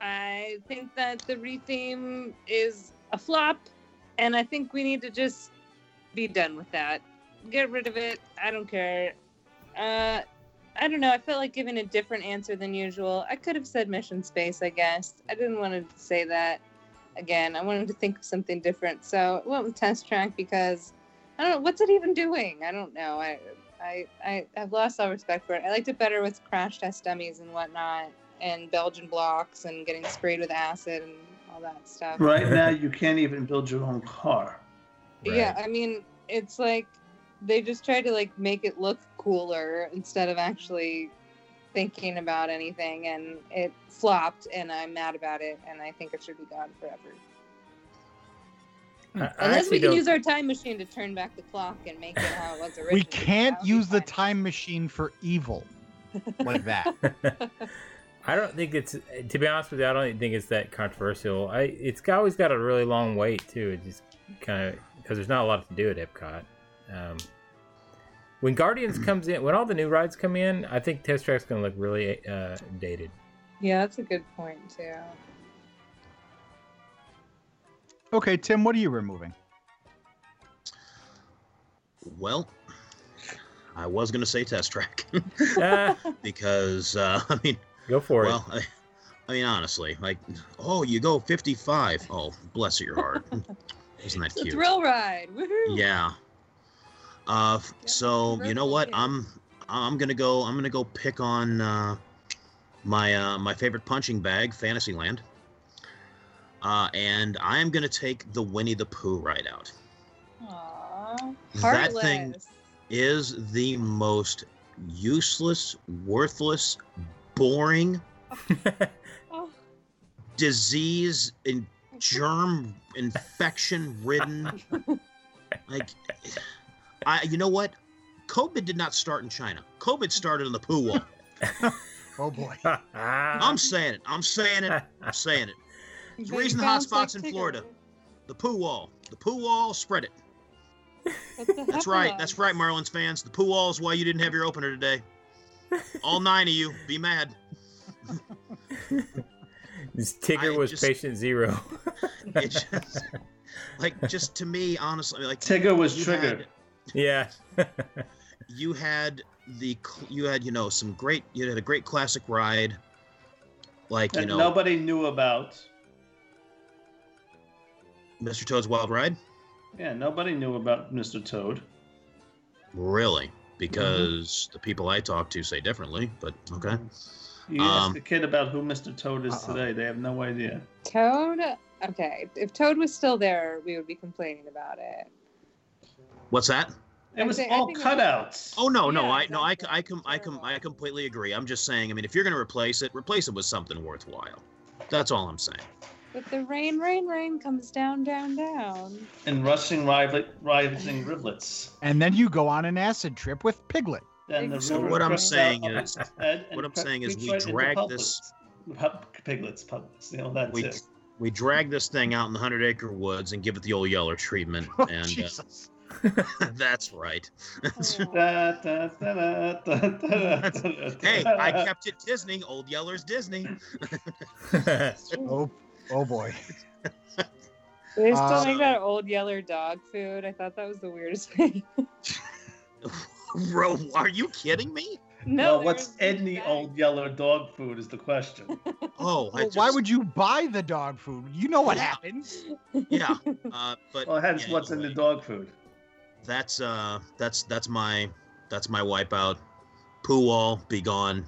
I think that the retheme is a flop, and I think we need to just be done with that. Get rid of it. I don't care. Uh, I don't know. I felt like giving a different answer than usual. I could have said mission space, I guess. I didn't want to say that again. I wanted to think of something different. So I went with test track because I don't know what's it even doing. I don't know. I I I have lost all respect for it. I liked it better with crash test dummies and whatnot, and Belgian blocks and getting sprayed with acid and all that stuff. Right now, you can't even build your own car. Yeah, I mean, it's like they just tried to like make it look cooler instead of actually thinking about anything, and it flopped. And I'm mad about it, and I think it should be gone forever. I, I Unless we can don't- use our time machine to turn back the clock and make it how it was originally. We can't that would be use the time machine for evil like that. [LAUGHS] I don't think it's to be honest with you. I don't think it's that controversial. I it's got- always got a really long wait too. It just kind of because there's not a lot to do at Epcot. Um, when Guardians [CLEARS THROAT] comes in, when all the new rides come in, I think Test Track's going to look really uh, dated. Yeah, that's a good point too. Okay, Tim, what are you removing? Well, I was going to say test track Ah, [LAUGHS] because uh, [LAUGHS] I mean, go for it. well, I, I mean honestly, like, oh, you go 55. Oh, bless your heart. [LAUGHS] Isn't that It's a cute? thrill ride. Woohoo! Yeah. Uh, Yeah, so you know what? congratulations. I'm I'm gonna go. I'm gonna go pick on uh, my uh, my favorite punching bag, Fantasyland. Uh, and I am gonna take the Winnie the Pooh ride out. Aww. That thing- Is the most useless, worthless, boring, [LAUGHS] Oh, disease and [LAUGHS] germ infection ridden. like, I you know what? COVID did not start in China. COVID started in the Pooh wall. Oh boy. I'm saying it. I'm saying it. I'm saying it. It's They raising the bounce hotspots like in Florida. Tigger. The poo wall. The poo wall. Spread it. That's right. That's right, Marlins fans. The poo wall is why you didn't have your opener today. [LAUGHS] All nine of you, be mad. [LAUGHS] This Tigger I was just- patient zero. [LAUGHS] It just, like, just to me, honestly, like Tigger was you triggered. yeah. You had the, you had, you know, some great, you had a great classic ride. Like, you know, nobody knew about. Mr. Toad's Wild Ride. Yeah, nobody knew about Mr. Toad. Really? Because the people I talk to say differently, but okay. You Um, ask a kid about who Mr. Toad is Uh-oh. today, they have no idea. Toad. Okay, if Toad was still there, we would be complaining about it. What's that? It was think- all think it- Oh no, no, Yeah, I no, I. I com, I com, I completely agree. I'm just saying. I mean, if you're gonna replace it, replace it with something worthwhile. That's all I'm saying. But the rain, rain, rain comes down, down, down. And rushing rival- rising rivulets. And then you go on an acid trip with Piglet. Then the So river what I'm saying is- of its head and what I'm saying is we drag puplets. Pup- Piglets, pups, you know, that's We it. we drag this thing out in the hundred acre woods and give it the old Yeller treatment, Oh, and uh, Jesus. [LAUGHS] that's right. Hey, I kept it Disney. Old Yeller's Disney. [LAUGHS] Oh, [LAUGHS] oh boy. [LAUGHS] They still Uh, make that old Yeller dog food. I thought that was the weirdest thing. Bro, are you kidding me? No, there what's was this any bag. old yeller dog food is the question. [LAUGHS] Oh, I Well, just, why would you buy the dog food? You know what Yeah. happens. Yeah, uh, but Well, hence yeah, what's in the dog food. That's uh, that's that's my that's my wipeout. Poo wall, be gone.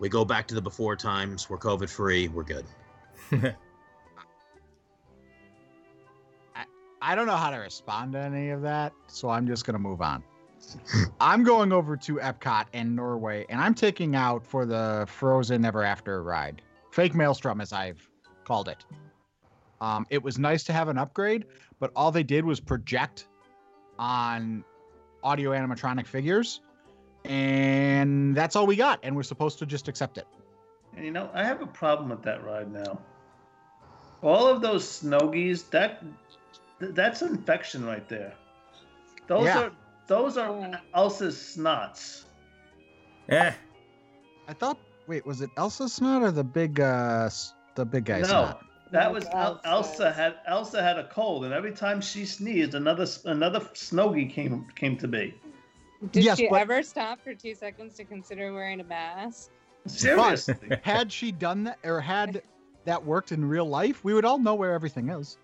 We go back to the before times. We're COVID free. We're good. [LAUGHS] I don't know how to respond to any of that, so I'm just gonna move on. [LAUGHS] I'm going over to Epcot in Norway, and I'm taking out for the Frozen Ever After ride, Fake Maelstrom, as I've called it. Um, it was nice to have an upgrade, but all they did was project on audio animatronic figures, and that's all we got. And we're supposed to just accept it. And you know, I have a problem with that ride now. All of those snowgies, that th- that's infection right there. Those Yeah. are those are Oh. Elsa's snots. Eh, I thought, wait, was it Elsa's snot or the big, uh, the big guy's no, snot? that Oh, was God, Elsa had Elsa had a cold, and every time she sneezed, another another snowgie came came to be. Did Yes, she but- ever stop for two seconds to consider wearing a mask? Seriously. had she done that or had that worked in real life, we would all know where everything is.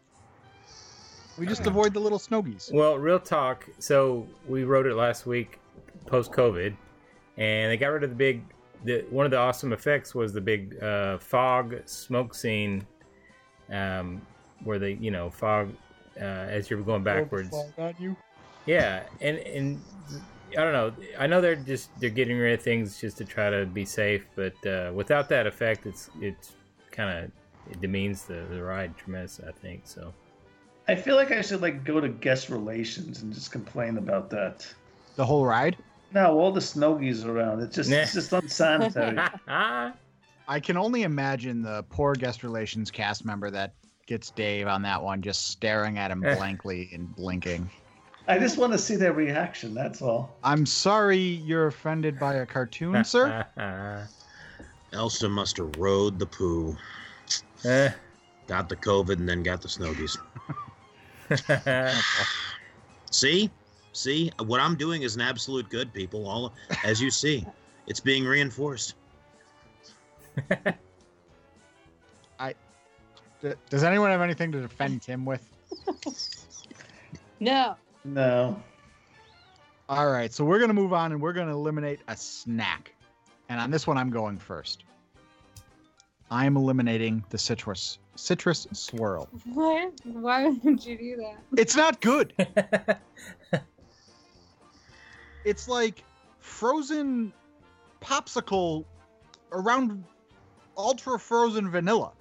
We just avoid the little snowgies. well, real talk. So we wrote it last week, post COVID, and they got rid of the big. The, one of the awesome effects was the big uh, fog smoke scene, um, where they you know fog uh, as you're going backwards. Yeah, and and I don't know. I know they're just they're getting rid of things just to try to be safe, but uh, without that effect, it's it's kind of it demeans the, the ride tremendously. I think so. I feel like I should like go to guest relations and just complain about that. The whole ride. No, all the snowgies around. It's just it's just unsanitary. [LAUGHS] I can only imagine the poor guest relations cast member that gets Dave on that one, just staring at him blankly and blinking. I just want to see their reaction. That's all. I'm sorry you're offended by a cartoon, [LAUGHS] sir. [LAUGHS] Elsa must have rode the poo, Eh. got the COVID, and then got the snowgies. [LAUGHS] See, see, what I'm doing is an absolute good, people. All as you see, it's being reinforced. [LAUGHS] D- Does anyone have anything to defend Tim with? [LAUGHS] No. No. All right, so we're gonna move on and we're gonna eliminate a snack. And on this one, I'm going first. I'm eliminating the citrus citrus swirl. What? Why would you do that? It's not good. [LAUGHS] It's like frozen popsicle around ultra frozen vanilla.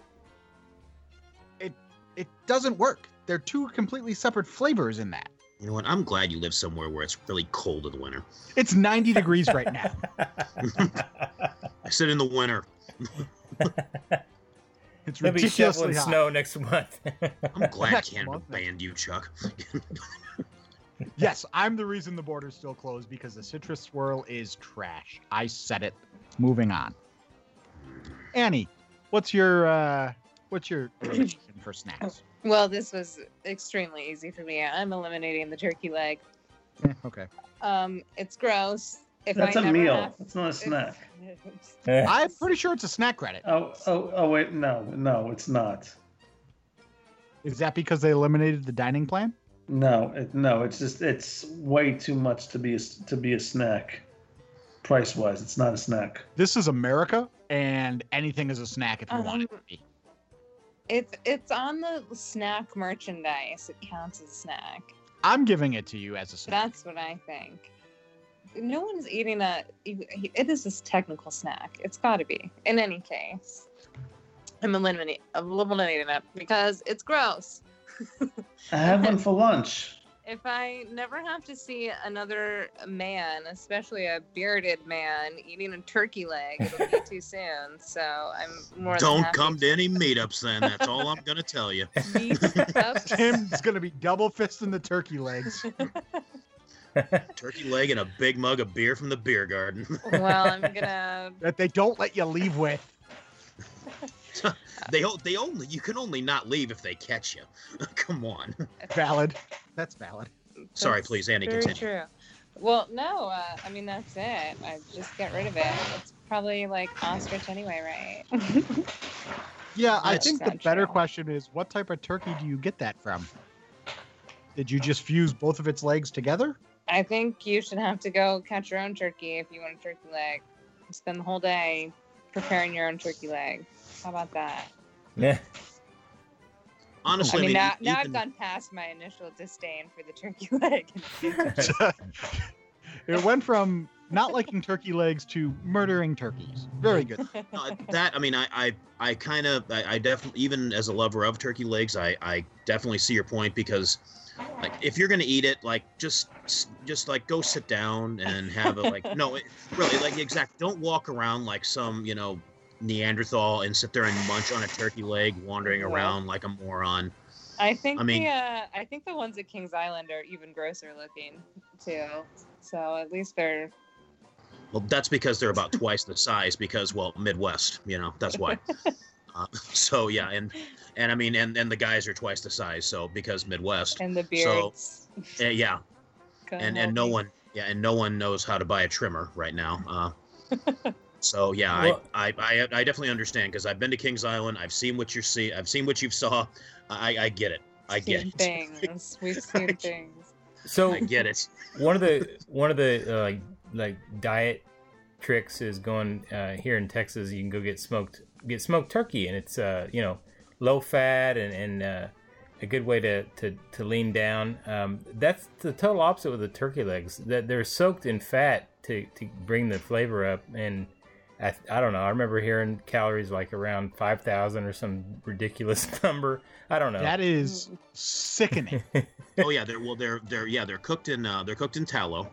It it doesn't work. They're two completely separate flavors in that. You know what? I'm glad you live somewhere where it's really cold in the winter. It's 90 degrees right now. [LAUGHS] I said in the winter. [LAUGHS] It's They'll be ridiculously shoveling hot. snow next month. [LAUGHS] I'm glad Next Canada month. banned you, Chuck. Yes, I'm the reason the border's still closed because the citrus swirl is trash. I said it. Moving on. Annie, what's your uh what's your [CLEARS THROAT] elimination for snacks? Well, this was extremely easy for me. I'm eliminating the turkey leg. [LAUGHS] Okay. Um, it's gross. If That's I a meal. have- It's not a snack. [LAUGHS] I'm pretty sure it's a snack credit. Oh, oh, oh, wait, no, no, it's not. Is that because they eliminated the dining plan? No, it, no, it's just it's way too much to be a, to be a snack. Price wise, it's not a snack. This is America, and anything is a snack if you want it to Um, be. It's it's on the snack merchandise. It counts as a snack. I'm giving it to you as a snack. That's what I think. No one's eating a. It is a technical snack. It's got to be. In any case, I'm eliminating. I'm eliminating it because it's gross. I have one for lunch. [LAUGHS] If I never have to see another man, especially a bearded man, eating a turkey leg, it'll be too [LAUGHS] soon. So I'm more than Don't happy come to any [LAUGHS] meetups then. That's all I'm going to tell you. to meet up. Tim's gonna be double fisting the turkey legs. Turkey leg and a big mug of beer from the beer garden. [LAUGHS] well, I'm gonna. [LAUGHS] that they don't let you leave with. [LAUGHS] they they only you can only not leave if they catch you. Come on. Valid. That's valid. Sorry, That's please, Andy, very continue. true. Well, no, uh, I mean that's it. I just get rid of it. It's probably like ostrich anyway, right? Yeah, I think the better true. question is what type of turkey do you get that from? Did you just fuse both of its legs together? I think you should have to go catch your own turkey if you want a turkey leg. Spend the whole day preparing your own turkey leg. How about that? yeah. Honestly, I mean, now, e- now I've gone past my initial disdain for the turkey [LAUGHS] leg. [LAUGHS] it went from not liking turkey legs to murdering turkeys. Very good. [LAUGHS] uh, that I mean, I I, I kind of I, I definitely even as a lover of turkey legs, I I definitely see your point because like if you're gonna eat it, like just just like go sit down and have a like no, it, really like exact. Don't walk around like some you know Neanderthal and sit there and munch on a turkey leg, wandering around like a moron. I think I mean- the uh, I think the ones at Kings Island are even grosser looking too. So at least they're Well, that's because they're about twice the size because well Midwest, you know that's why. [LAUGHS] Uh, [LAUGHS] so yeah, and and I mean and and the guys are twice the size, so because Midwest. and the beards. Uh, yeah, [LAUGHS] Come and and no me. one yeah and no one knows how to buy a trimmer right now uh [LAUGHS] so yeah Well- I, I i i definitely understand because i've been to kings island i've seen what you see i've seen what you've saw i i get it i get Seen it things. We've seen things. So i get it one of the one of the uh, like like diet tricks is going uh, here in Texas. You can go get smoked get smoked turkey, and it's uh, you know low fat and and uh, a good way to to, to lean down. Um, that's the total opposite with the turkey legs. That they're soaked in fat to to bring the flavor up. And I, I don't know. I remember hearing calories like around five thousand or some ridiculous [LAUGHS] number. I don't know. That is sickening. [LAUGHS] oh yeah they're well they're they're yeah they're cooked in uh they're cooked in tallow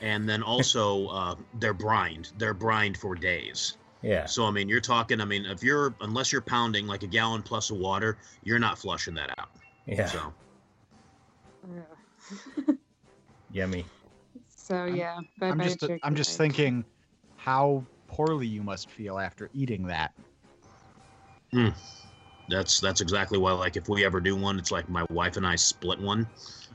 and then also uh they're brined they're brined for days yeah. so i mean you're talking i mean if you're unless you're pounding like a gallon plus of water you're not flushing that out Yeah. so [LAUGHS] Yummy. So yeah, bye I'm bye just turkey I'm just thinking how poorly you must feel after eating that. That's that's exactly why. Like, if we ever do one, it's like my wife and I split one,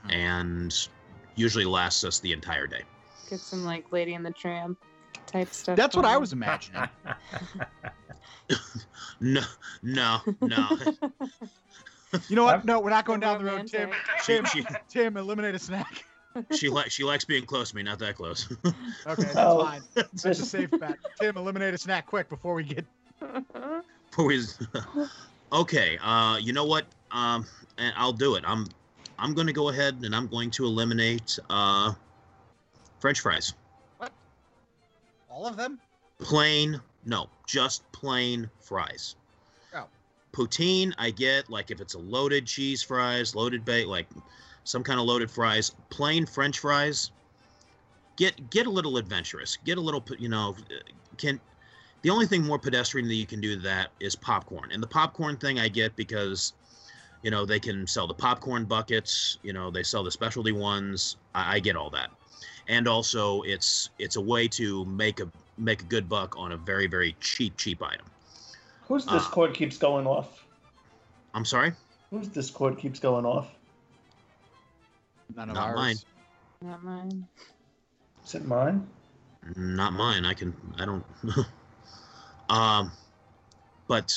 Hmm. and usually lasts us the entire day. get some like Lady in the Tramp type stuff. That's what I was imagining. [LAUGHS] No, no, no. [LAUGHS] You know what? No, we're not going down the road. Tim, Tim, She- Tim, eliminate a snack. [LAUGHS] she likes she likes being close to me, not that close. Okay, that's Oh. fine. That's a safe bet. Tim, eliminate a snack quick before we get. Before we- okay, uh, you know what? Um, and I'll do it. I'm I'm going to go ahead and I'm going to eliminate uh, French fries. All of them? Plain, no, just plain fries. Oh. Poutine, I get like if it's a loaded cheese fries, loaded bait, like some kind of loaded fries. Plain French fries. Get get a little adventurous. Get a little, you know, can. The only thing more pedestrian that you can do to that is popcorn, and the popcorn thing I get because, you know, they can sell the popcorn buckets. You know, they sell the specialty ones. I, I get all that, and also it's it's a way to make a make a good buck on a very very cheap cheap item. Whose Ah. Discord keeps going off? I'm sorry, Whose Discord keeps going off? None of Not ours. mine. Not mine. Is it mine? not mine. I can I don't. [LAUGHS] um, but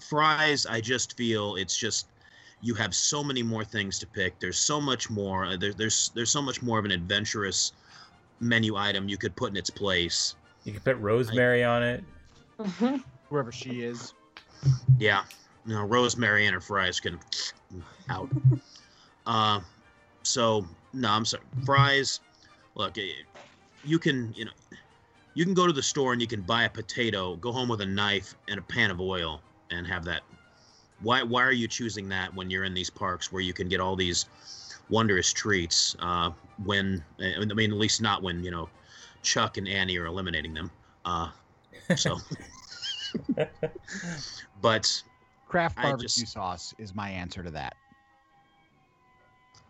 fries, I just feel it's just you have so many more things to pick. There's so much more. uh, There, there's there's so much more of an adventurous menu item you could put in its place. You can put rosemary on it. Whoever she is. Yeah, no rosemary and her fries can [LAUGHS] out. Uh, so no, I'm sorry. Fries. Look, you can you know you can go to the store and you can buy a potato, go home with a knife and a pan of oil, and have that. Why why are you choosing that when you're in these parks where you can get all these wondrous treats? Uh, when I mean, at least not when you know Chuck and Annie are eliminating them. Uh, so. [LAUGHS] but Kraft barbecue just- sauce is my answer to that.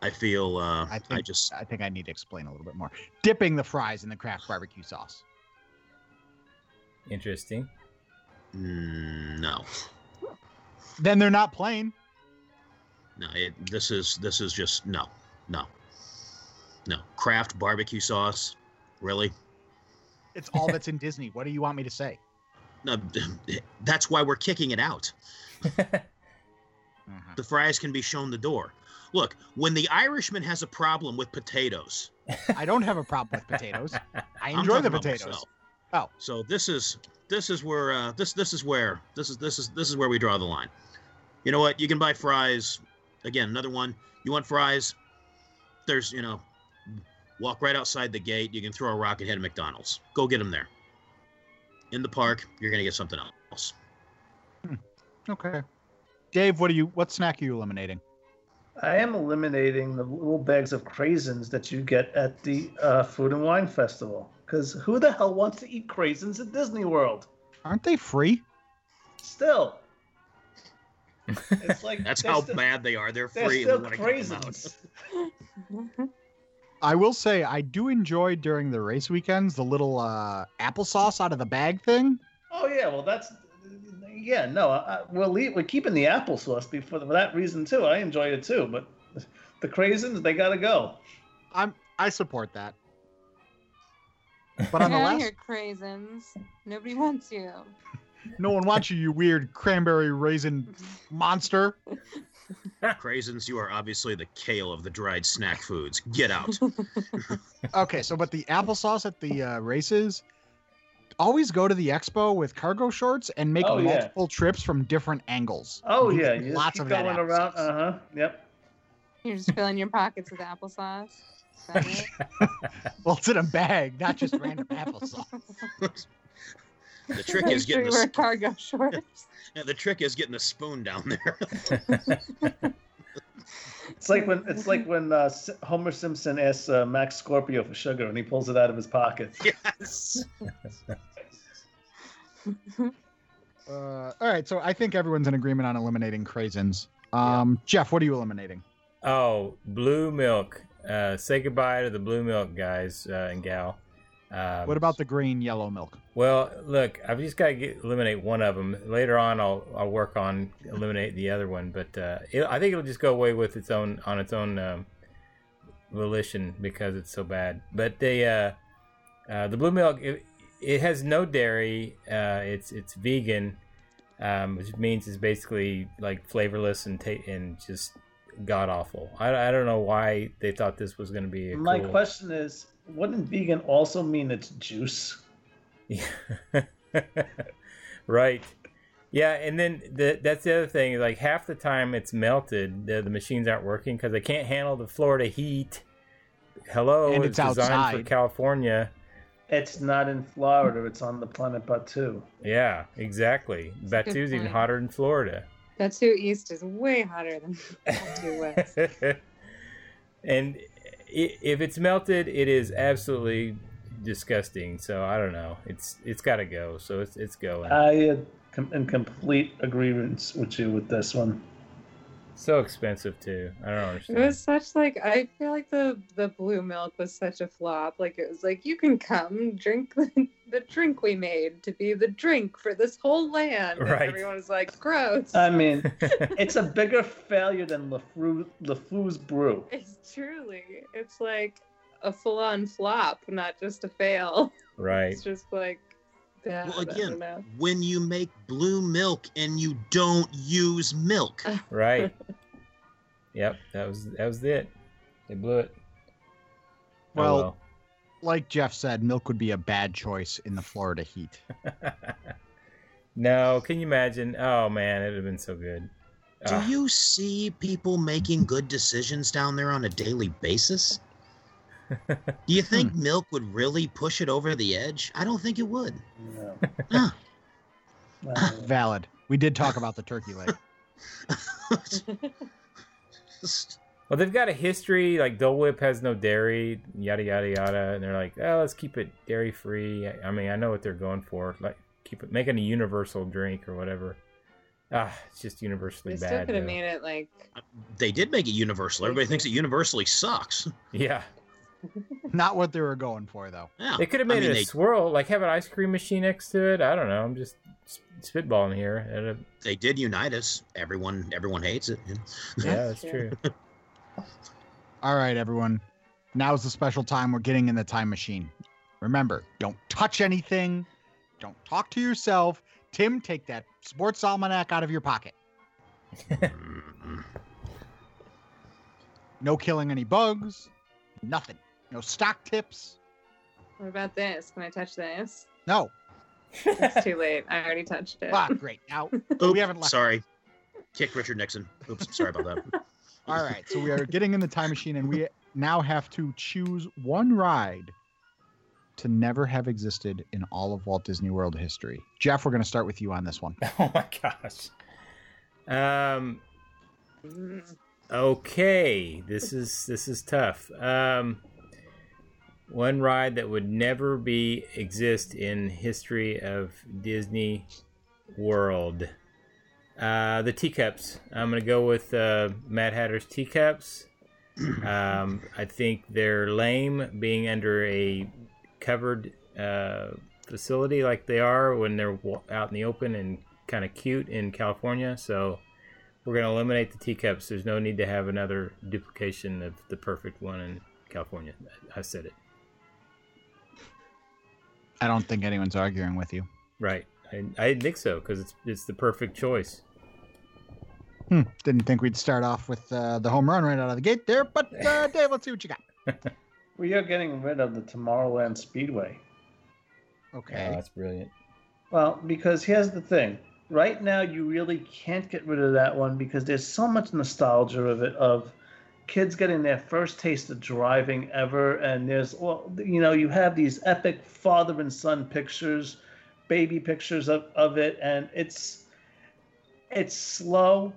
I feel uh, I I, just I think I need to explain a little bit more. Dipping the fries in the Kraft barbecue sauce. Interesting. mm, no Then they're not plain. no it, this is this is just no no no Kraft barbecue sauce really It's all that's [LAUGHS] in Disney. What do you want me to say? no [LAUGHS] that's why we're kicking it out. Uh-huh. The fries can be shown the door. Look, when the Irishman has a problem with potatoes, I don't have a problem with potatoes. [LAUGHS] I enjoy the potatoes. Oh. so this is this is where uh, this this is where this is this is this is where we draw the line. You know what? You can buy fries. Again, another one. You want fries? There's you know, walk right outside the gate. You can throw a rock and hit a McDonald's. Go get them there. In the park, you're gonna get something else. Okay. Dave, what are you? What snack are you eliminating? I am eliminating the little bags of craisins that you get at the uh, Food and Wine Festival. Because who the hell wants to eat craisins at Disney World? Aren't they free? Still. It's like [LAUGHS] That's they're how still- bad they are. They're They're free. still and we wanna kick them out. craisins. [LAUGHS] I will say I do enjoy during the race weekends the little uh, applesauce out of the bag thing. Oh yeah, well that's yeah. No, I, I- we'll leave, we're keeping the applesauce be- for, for that reason too. I enjoyed it too, but [LAUGHS] the craisins they gotta go. I'm I support that. But on the Get out of last, here, craisins. Nobody wants you. No one wants you, you weird cranberry raisin monster. [LAUGHS] Craisins, you are obviously the kale of the dried snack foods. Get out. [LAUGHS] Okay, so but the applesauce at the uh, races always go to the expo with cargo shorts and make Oh, yeah. multiple trips from different angles. Oh You yeah, get you just lots keep of that going around. applesauce. Uh huh. Yep. You're just filling your pockets with applesauce. Is that it? [LAUGHS] Well, it's in a bag, not just random applesauce. The trick is getting you the, sp- cargo [LAUGHS] shorts. yeah, the trick is getting the spoon down there. [LAUGHS] It's like when it's like when uh, Homer Simpson asks uh, Max Scorpio for sugar and he pulls it out of his pocket. [LAUGHS] yes. Uh, all right, so I think everyone's in agreement on eliminating craisins. Um, Jeff, what are you eliminating? Oh, blue milk. Uh, say goodbye to the blue milk guys uh, and gal. Um, What about the green yellow milk? Well, look, I've just got to get, eliminate one of them. Later on, I'll I'll work on eliminate the other one, but uh, it, I think it'll just go away with its own on its own um, volition because it's so bad. But they uh, uh, the blue milk it, it has no dairy. Uh, it's it's vegan, um, which means it's basically like flavorless and ta- and just god awful. I, I don't know why they thought this was going to be a My cool... question is, wouldn't vegan also mean it's juice? Yeah. [LAUGHS] right. Yeah, and then the, that's the other thing. Like half the time it's melted, the, the machines aren't working because they can't handle the Florida heat. Hello, And it's it's designed for. California. It's not in Florida. It's on the planet Batuu. Yeah, exactly. That's a good Batuu's even hotter than Florida. Batuu East is way hotter than [LAUGHS] Batuu West. [LAUGHS] and if it's melted, it is absolutely disgusting. So I don't know. It's it's got to go. So it's it's going. I com- in complete agreement with you with this one. So expensive too. I don't understand. It was such like I feel like the the blue milk was such a flop. Like it was like you can come drink [LAUGHS] the, the drink we made to be the drink for this whole land. And Right. everyone was like, gross. I mean, [LAUGHS] it's a bigger failure than LeFou, LeFou's brew. it's truly it's like a full on flop, not just a fail. right. It's just like bad. Well, again, when you make blue milk and you don't use milk, [LAUGHS] Right. [LAUGHS] yep. That was that was it. They blew it. Oh, Well, like Jeff said, milk would be a bad choice in the Florida heat. [LAUGHS] no, can you imagine? Oh man, it'd have been so good. do Ah, you see people making good decisions down there on a daily basis? Do you think milk would really push it over the edge? I don't think it would. No. Huh. Uh, Valid. We did talk about the turkey leg. [LAUGHS] Well, they've got a history. Like Dole Whip has no dairy, yada yada yada, and they're like, oh, let's keep it dairy free. I mean, I know what they're going for. Like, keep it, making a universal drink or whatever. Ah, it's just universally They still bad. could have made it like they did make it universal. Everybody thinks it universally sucks. Yeah, Not what they were going for, though. Yeah, they could have I made mean, it a they, swirl, like have an ice cream machine next to it. I don't know. I'm just spitballing here. And, uh, they did unite us. Everyone, everyone hates it. yeah, that's true. [LAUGHS] All right, everyone. Now's the special time we're getting in the time machine. Remember, don't touch anything. Don't talk to yourself. Tim, take that sports almanac out of your pocket. [LAUGHS] No killing any bugs. Nothing. No stock tips. what about this? Can I touch this? No. It's too late. I already touched it. Ah, great. Now, Oops, [LAUGHS] we haven't left. Sorry, Kick Richard Nixon. Oops, sorry about that. [LAUGHS] All right. So we are getting in the time machine, and we now have to choose one ride to never have existed in all of Walt Disney World history. Jeff, we're going to start with you on this one. [LAUGHS] oh my gosh. Um. Mm. Okay, this is this is tough. Um, one ride that would never be exist in history of Disney World. Uh, the teacups. I'm gonna go with uh, Mad Hatter's teacups. [CLEARS THROAT] Um, I think they're lame being under a covered uh, facility like they are when they're out in the open and kind of cute in California. So we're going to eliminate the teacups. There's no need to have another duplication of the perfect one in California. I said it. I don't think anyone's arguing with you. Right. I, I think so because it's it's the perfect choice. Hmm. Didn't think we'd start off with uh, the home run right out of the gate there, but uh, [LAUGHS] Dave, let's see what you got. we are getting rid of the Tomorrowland Speedway. Okay. Oh, that's brilliant. Well, because here's the thing. Right now, you really can't get rid of that one because there's so much nostalgia of it, of kids getting their first taste of driving ever. And there's, well, you know, you have these epic father and son pictures, baby pictures of, of it. And it's, it's slow.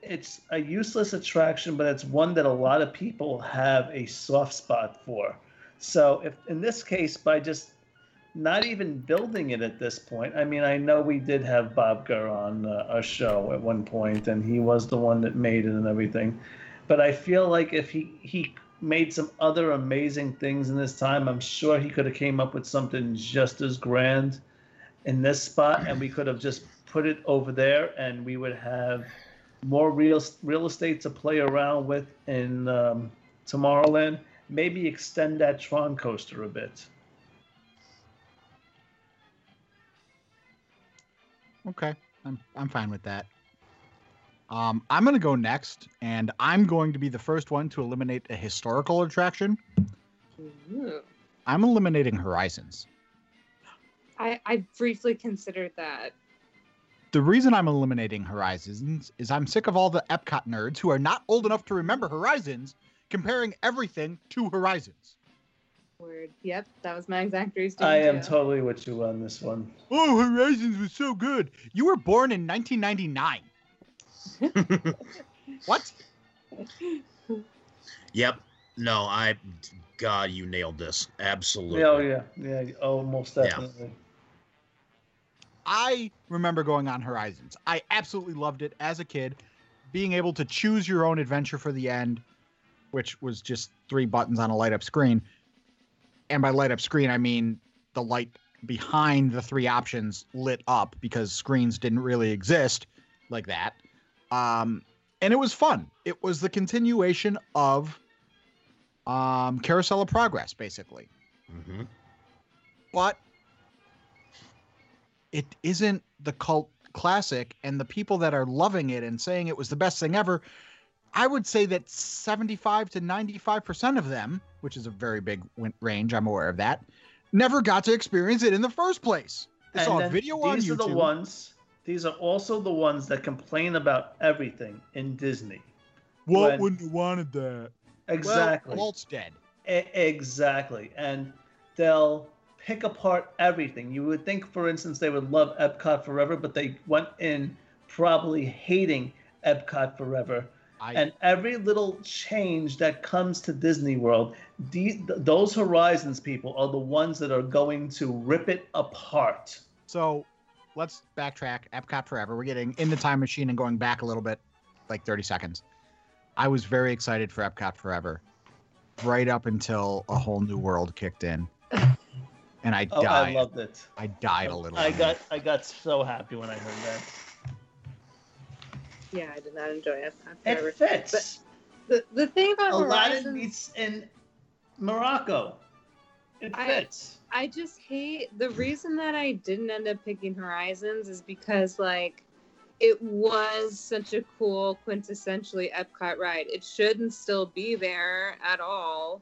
It's a useless attraction, but it's one that a lot of people have a soft spot for. So, if in this case, by just not even building it at this point. I mean, I know we did have Bob Gurr on uh, our show at one point, and he was the one that made it and everything. But I feel like if he he made some other amazing things in this time, I'm sure he could have came up with something just as grand in this spot, and we could have just put it over there, and we would have more real real estate to play around with in um, Tomorrowland. Maybe extend that Tron coaster a bit. Okay. I'm I'm fine with that. Um, I'm going to go next, and I'm going to be the first one to eliminate a historical attraction. Ooh. I'm eliminating Horizons. I, I briefly considered that. The reason I'm eliminating Horizons is I'm sick of all the Epcot nerds who are not old enough to remember Horizons comparing everything to Horizons. Word. Yep, that was my exact reason. I am too. totally with you on this one. Oh, Horizons was so good. You were born in 1999. [LAUGHS] what? Yep. No, I. God, you nailed this. Absolutely. Yeah, oh yeah, yeah, oh most Yeah. definitely. I remember going on Horizons. I absolutely loved it as a kid. Being able to choose your own adventure for the end, which was just three buttons on a light up screen. And by light up screen, I mean the light behind the three options lit up because screens didn't really exist like that. Um, and it was fun. It was the continuation of um, Carousel of Progress, basically hmm but it isn't the cult classic and the people that are loving it and saying it was the best thing ever i would say that 75 to 95% of them which is a very big range i'm aware of that never got to experience it in the first place they saw a then video on these youtube are the ones. These are also the ones that complain about everything in Disney. what when- wouldn't you wanted that Exactly. well, Walt's dead E- exactly. And they'll pick apart everything. You would think, for instance, they would love Epcot Forever, but they went in probably hating Epcot Forever. I, And every little change that comes to Disney World, the, th- those Horizons people are the ones that are going to rip it apart. So let's backtrack. Epcot Forever. We're getting in the time machine and going back a little bit, like 30 seconds. I was very excited for Epcot Forever, right up until a whole new world kicked in, and I Oh, died. I loved it. I died a little. I bit. got I got so happy when I heard that. Yeah, I did not enjoy it. Forever. It fits. The, the thing about Aladdin Horizons, meets in Morocco. It fits. I just hate the reason that I didn't end up picking Horizons is because like it was such a cool quintessentially Epcot ride. It shouldn't still be there at all.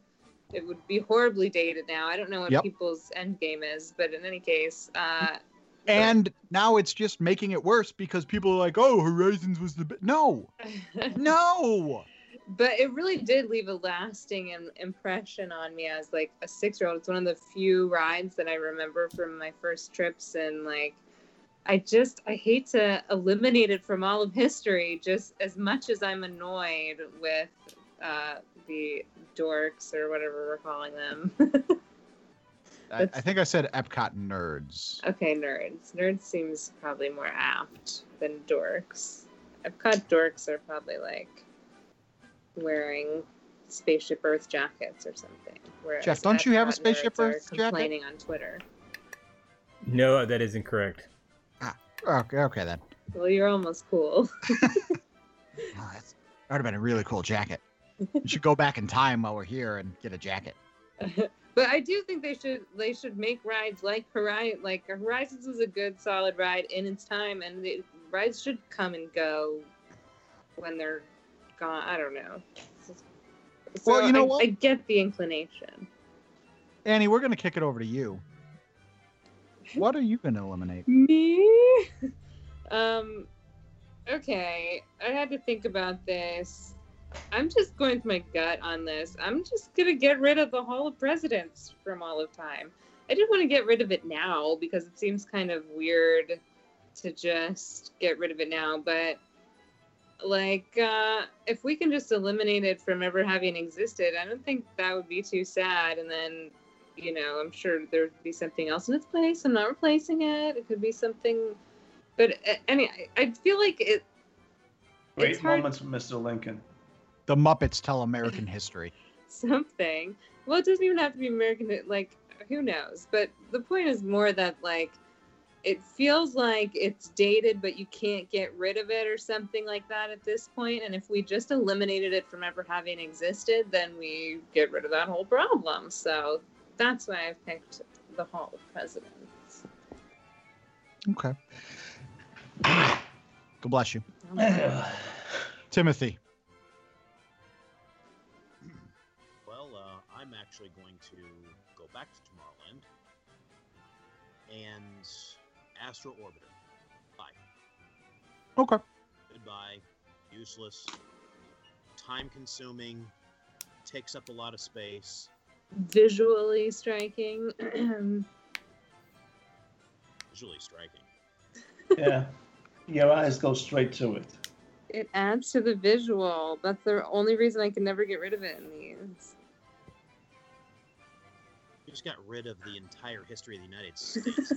It would be horribly dated now. I don't know what Yep. people's end game is, but in any case, uh And now it's just making it worse because people are like, "Oh, Horizons was the bi-" no, [LAUGHS] no." But it really did leave a lasting im- impression on me as like a six year old it's one of the few rides that i remember from my first trips and like i just i hate to eliminate it from all of history just as much as i'm annoyed with uh, the dorks or whatever we're calling them. [LAUGHS] I, I think I said Epcot nerds. okay nerds. Nerds seems probably more apt than dorks. Epcot dorks are probably like wearing spaceship earth jackets or something whereas Jeff, don't you have a Spaceship Earth jacket? complaining on twitter No, that is incorrect. Ah, okay, okay then. well you're almost cool [LAUGHS] Oh, that's, that would have been a really cool jacket. You should go [LAUGHS] back in time while we're here and get a jacket. [LAUGHS] but i do think they should they should make rides like horizon like horizons was a good solid ride in its time and the rides should come and go when they're gone i don't know Well, you know I, what? I get the inclination Annie, we're gonna kick it over to you. What are you gonna eliminate? Me? um, okay. I had to think about this. I'm just going with my gut on this. I'm just gonna get rid of the Hall of Presidents from all of time. I didn't want to get rid of it now because it seems kind of weird to just get rid of it now, but like uh if we can just eliminate it from ever having existed, I don't think that would be too sad and then you know, I'm sure there'd be something else in its place. I'm not replacing it. It could be something, but uh, anyway, I feel like it. Great it's hard- moments with Mr. Lincoln. The Muppets tell American history. [LAUGHS] Something. Well, it doesn't even have to be American. Like, who knows? But the point is more that like, it feels like it's dated, but you can't get rid of it or something like that at this point. And if we just eliminated it from ever having existed, then we get rid of that whole problem. So that's why I've picked the Hall of Presidents. Okay. God bless you. Oh, [SIGHS] Timothy. Well, uh, I'm actually going to go back to Tomorrowland and Astro Orbiter. Bye. Okay. Goodbye. Useless. Time consuming. Takes up a lot of space. Visually striking. [CLEARS THROAT] Visually striking. Yeah. Your eyes go straight to it. it adds to the visual. That's the only reason I can never get rid of it in these. You just got rid of the entire history of the United [LAUGHS] States.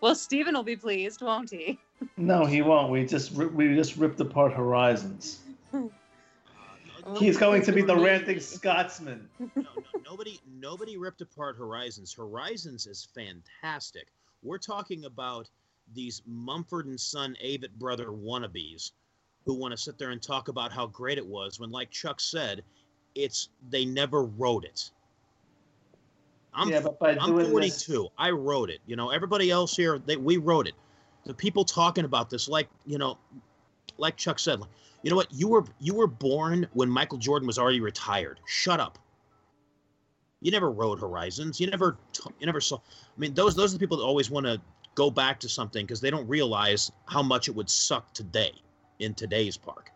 Well, Steven will be pleased, won't he? No, he won't. We just we just ripped apart Horizons. He's going to be the ranting Scotsman. no, no, nobody nobody ripped apart Horizons. Horizons is fantastic. We're talking about these Mumford and Son Avett brother wannabes who want to sit there and talk about how great it was when like Chuck said, it's they never rode it. I'm yeah, but by I'm 42. this, I rode it. You know, everybody else here, they, we rode it. The people talking about this, like you know, like Chuck said, like, you know what? You were you were born when Michael Jordan was already retired. Shut up. You never rode Horizons. You never you never saw. I mean, those those are the people that always want to go back to something because they don't realize how much it would suck today in today's park.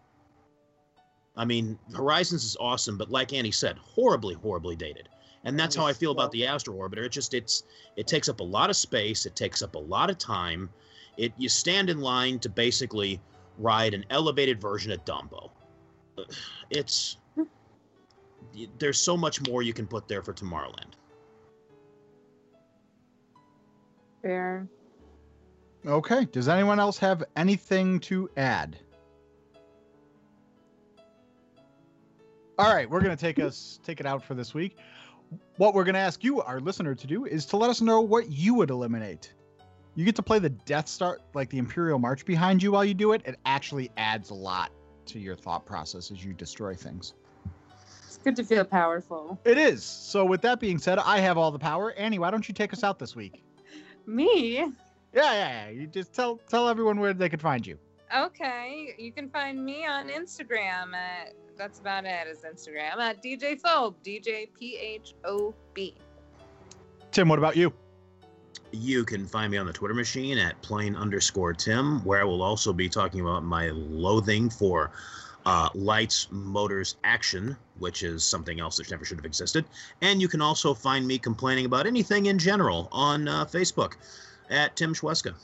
I mean, Horizons is awesome, but like Annie said, horribly, horribly dated. And that's how I feel about the Astro Orbiter. It just it's it takes up a lot of space. It takes up a lot of time. It you stand in line to basically ride an elevated version of Dumbo. [SIGHS] It's there's so much more you can put there for Tomorrowland. Fair. Okay. Does anyone else have anything to add? All right, we're gonna take us take it out for this week. What we're gonna ask you, our listener, to do is to let us know what you would eliminate. You get to play the Death Star, like the Imperial March behind you while you do it. It actually adds a lot to your thought process as you destroy things. It's good to feel powerful. It is. So, with that being said, I have all the power. Annie, why don't you take us out this week? Me? Yeah, yeah, yeah. You just tell tell everyone where they could find you. Okay. You can find me on Instagram at that's about it is Instagram at DJ Phobe. DJ P H O B. Tim, what about you? You can find me on the Twitter machine at plain underscore Tim, where I will also be talking about my loathing for uh, lights, motors, action, which is something else that never should have existed. And you can also find me complaining about anything in general on uh, Facebook at Tim Schweska.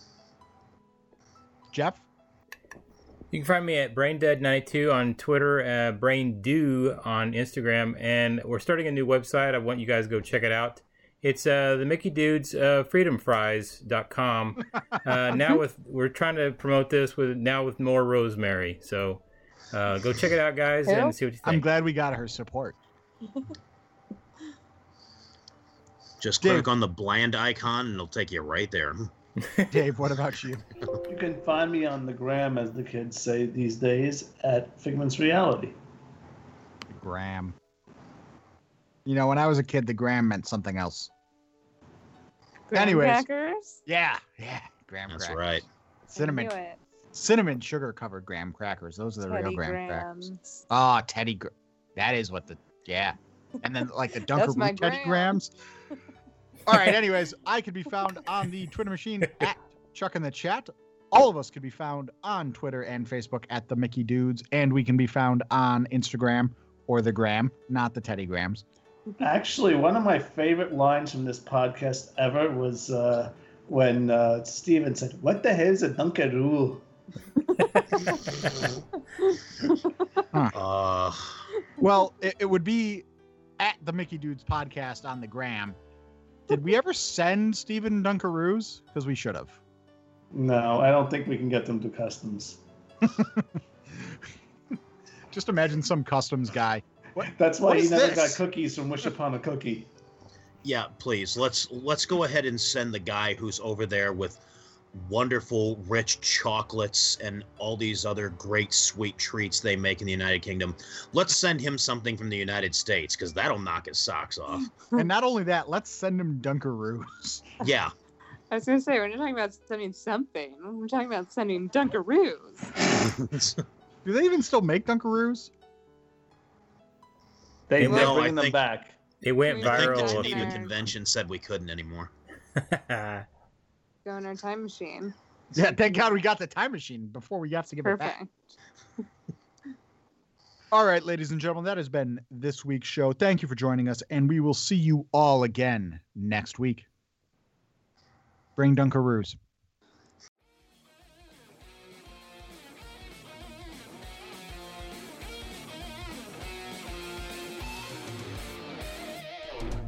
Jeff? You can find me at BrainDead92 on Twitter, uh, BrainDo on Instagram, and we're starting a new website. I want you guys to go check it out. It's uh, the Mickey Dudes uh, FreedomFries.com. [LAUGHS] Uh, now with we're trying to promote this with now with more rosemary. So uh, go check it out, guys, Who? and see what you think. I'm glad we got her support. Just Dave. click on the bland icon and it'll take you right there. [LAUGHS] Dave, what about you? you can find me on the gram, as the kids say these days, at Figment's Reality. Gram. You know, when I was a kid, the gram meant something else. Graham Anyways. crackers? Yeah, yeah. Graham crackers. That's crackers. right. Cinnamon, I knew it. cinnamon sugar covered graham crackers. Those are the real Teddy graham crackers. Grahams. Oh, ah, Teddy. Gr- that is what the yeah. And then like the [LAUGHS] That's Dunkaroo Teddy gram. Grams. All right. [LAUGHS] Anyways, I could be found on the Twitter machine at Chuck in the Chat. All of us could be found on Twitter and Facebook at the Mickey Dudes, and we can be found on Instagram or the Gram, not the Teddy Grams. Actually, one of my favorite lines from this podcast ever was uh, when uh, Steven said, What the hell is a Dunkaroo? [LAUGHS] Uh, Well, it, it would be at the Mickey Dudes podcast on the Gram. Did we ever send Steven Dunkaroos? Because we should have. No, I don't think we can get them to customs. [LAUGHS] Just imagine some customs guy. That's why What he never this? got cookies from Wish Upon a Cookie. yeah, please let's let's go ahead and send the guy who's over there with wonderful rich chocolates and all these other great sweet treats they make in the United Kingdom. Let's send him something from the United States because that'll knock his socks off. And not only that, let's send him Dunkaroos. [LAUGHS] Yeah, I was gonna say we're not talking about sending something. We're talking about sending Dunkaroos. [LAUGHS] Do they even still make Dunkaroos? They, No, they're I bringing them think- back. It went I I think viral. the Geneva few- Convention said we couldn't anymore. [LAUGHS] Go in our time machine. [LAUGHS] Yeah, thank God we got the time machine before we have to give it back. [LAUGHS] All right, ladies and gentlemen, that has been this week's show. Thank you for joining us, and we will see you all again next week. Bring Dunkaroos.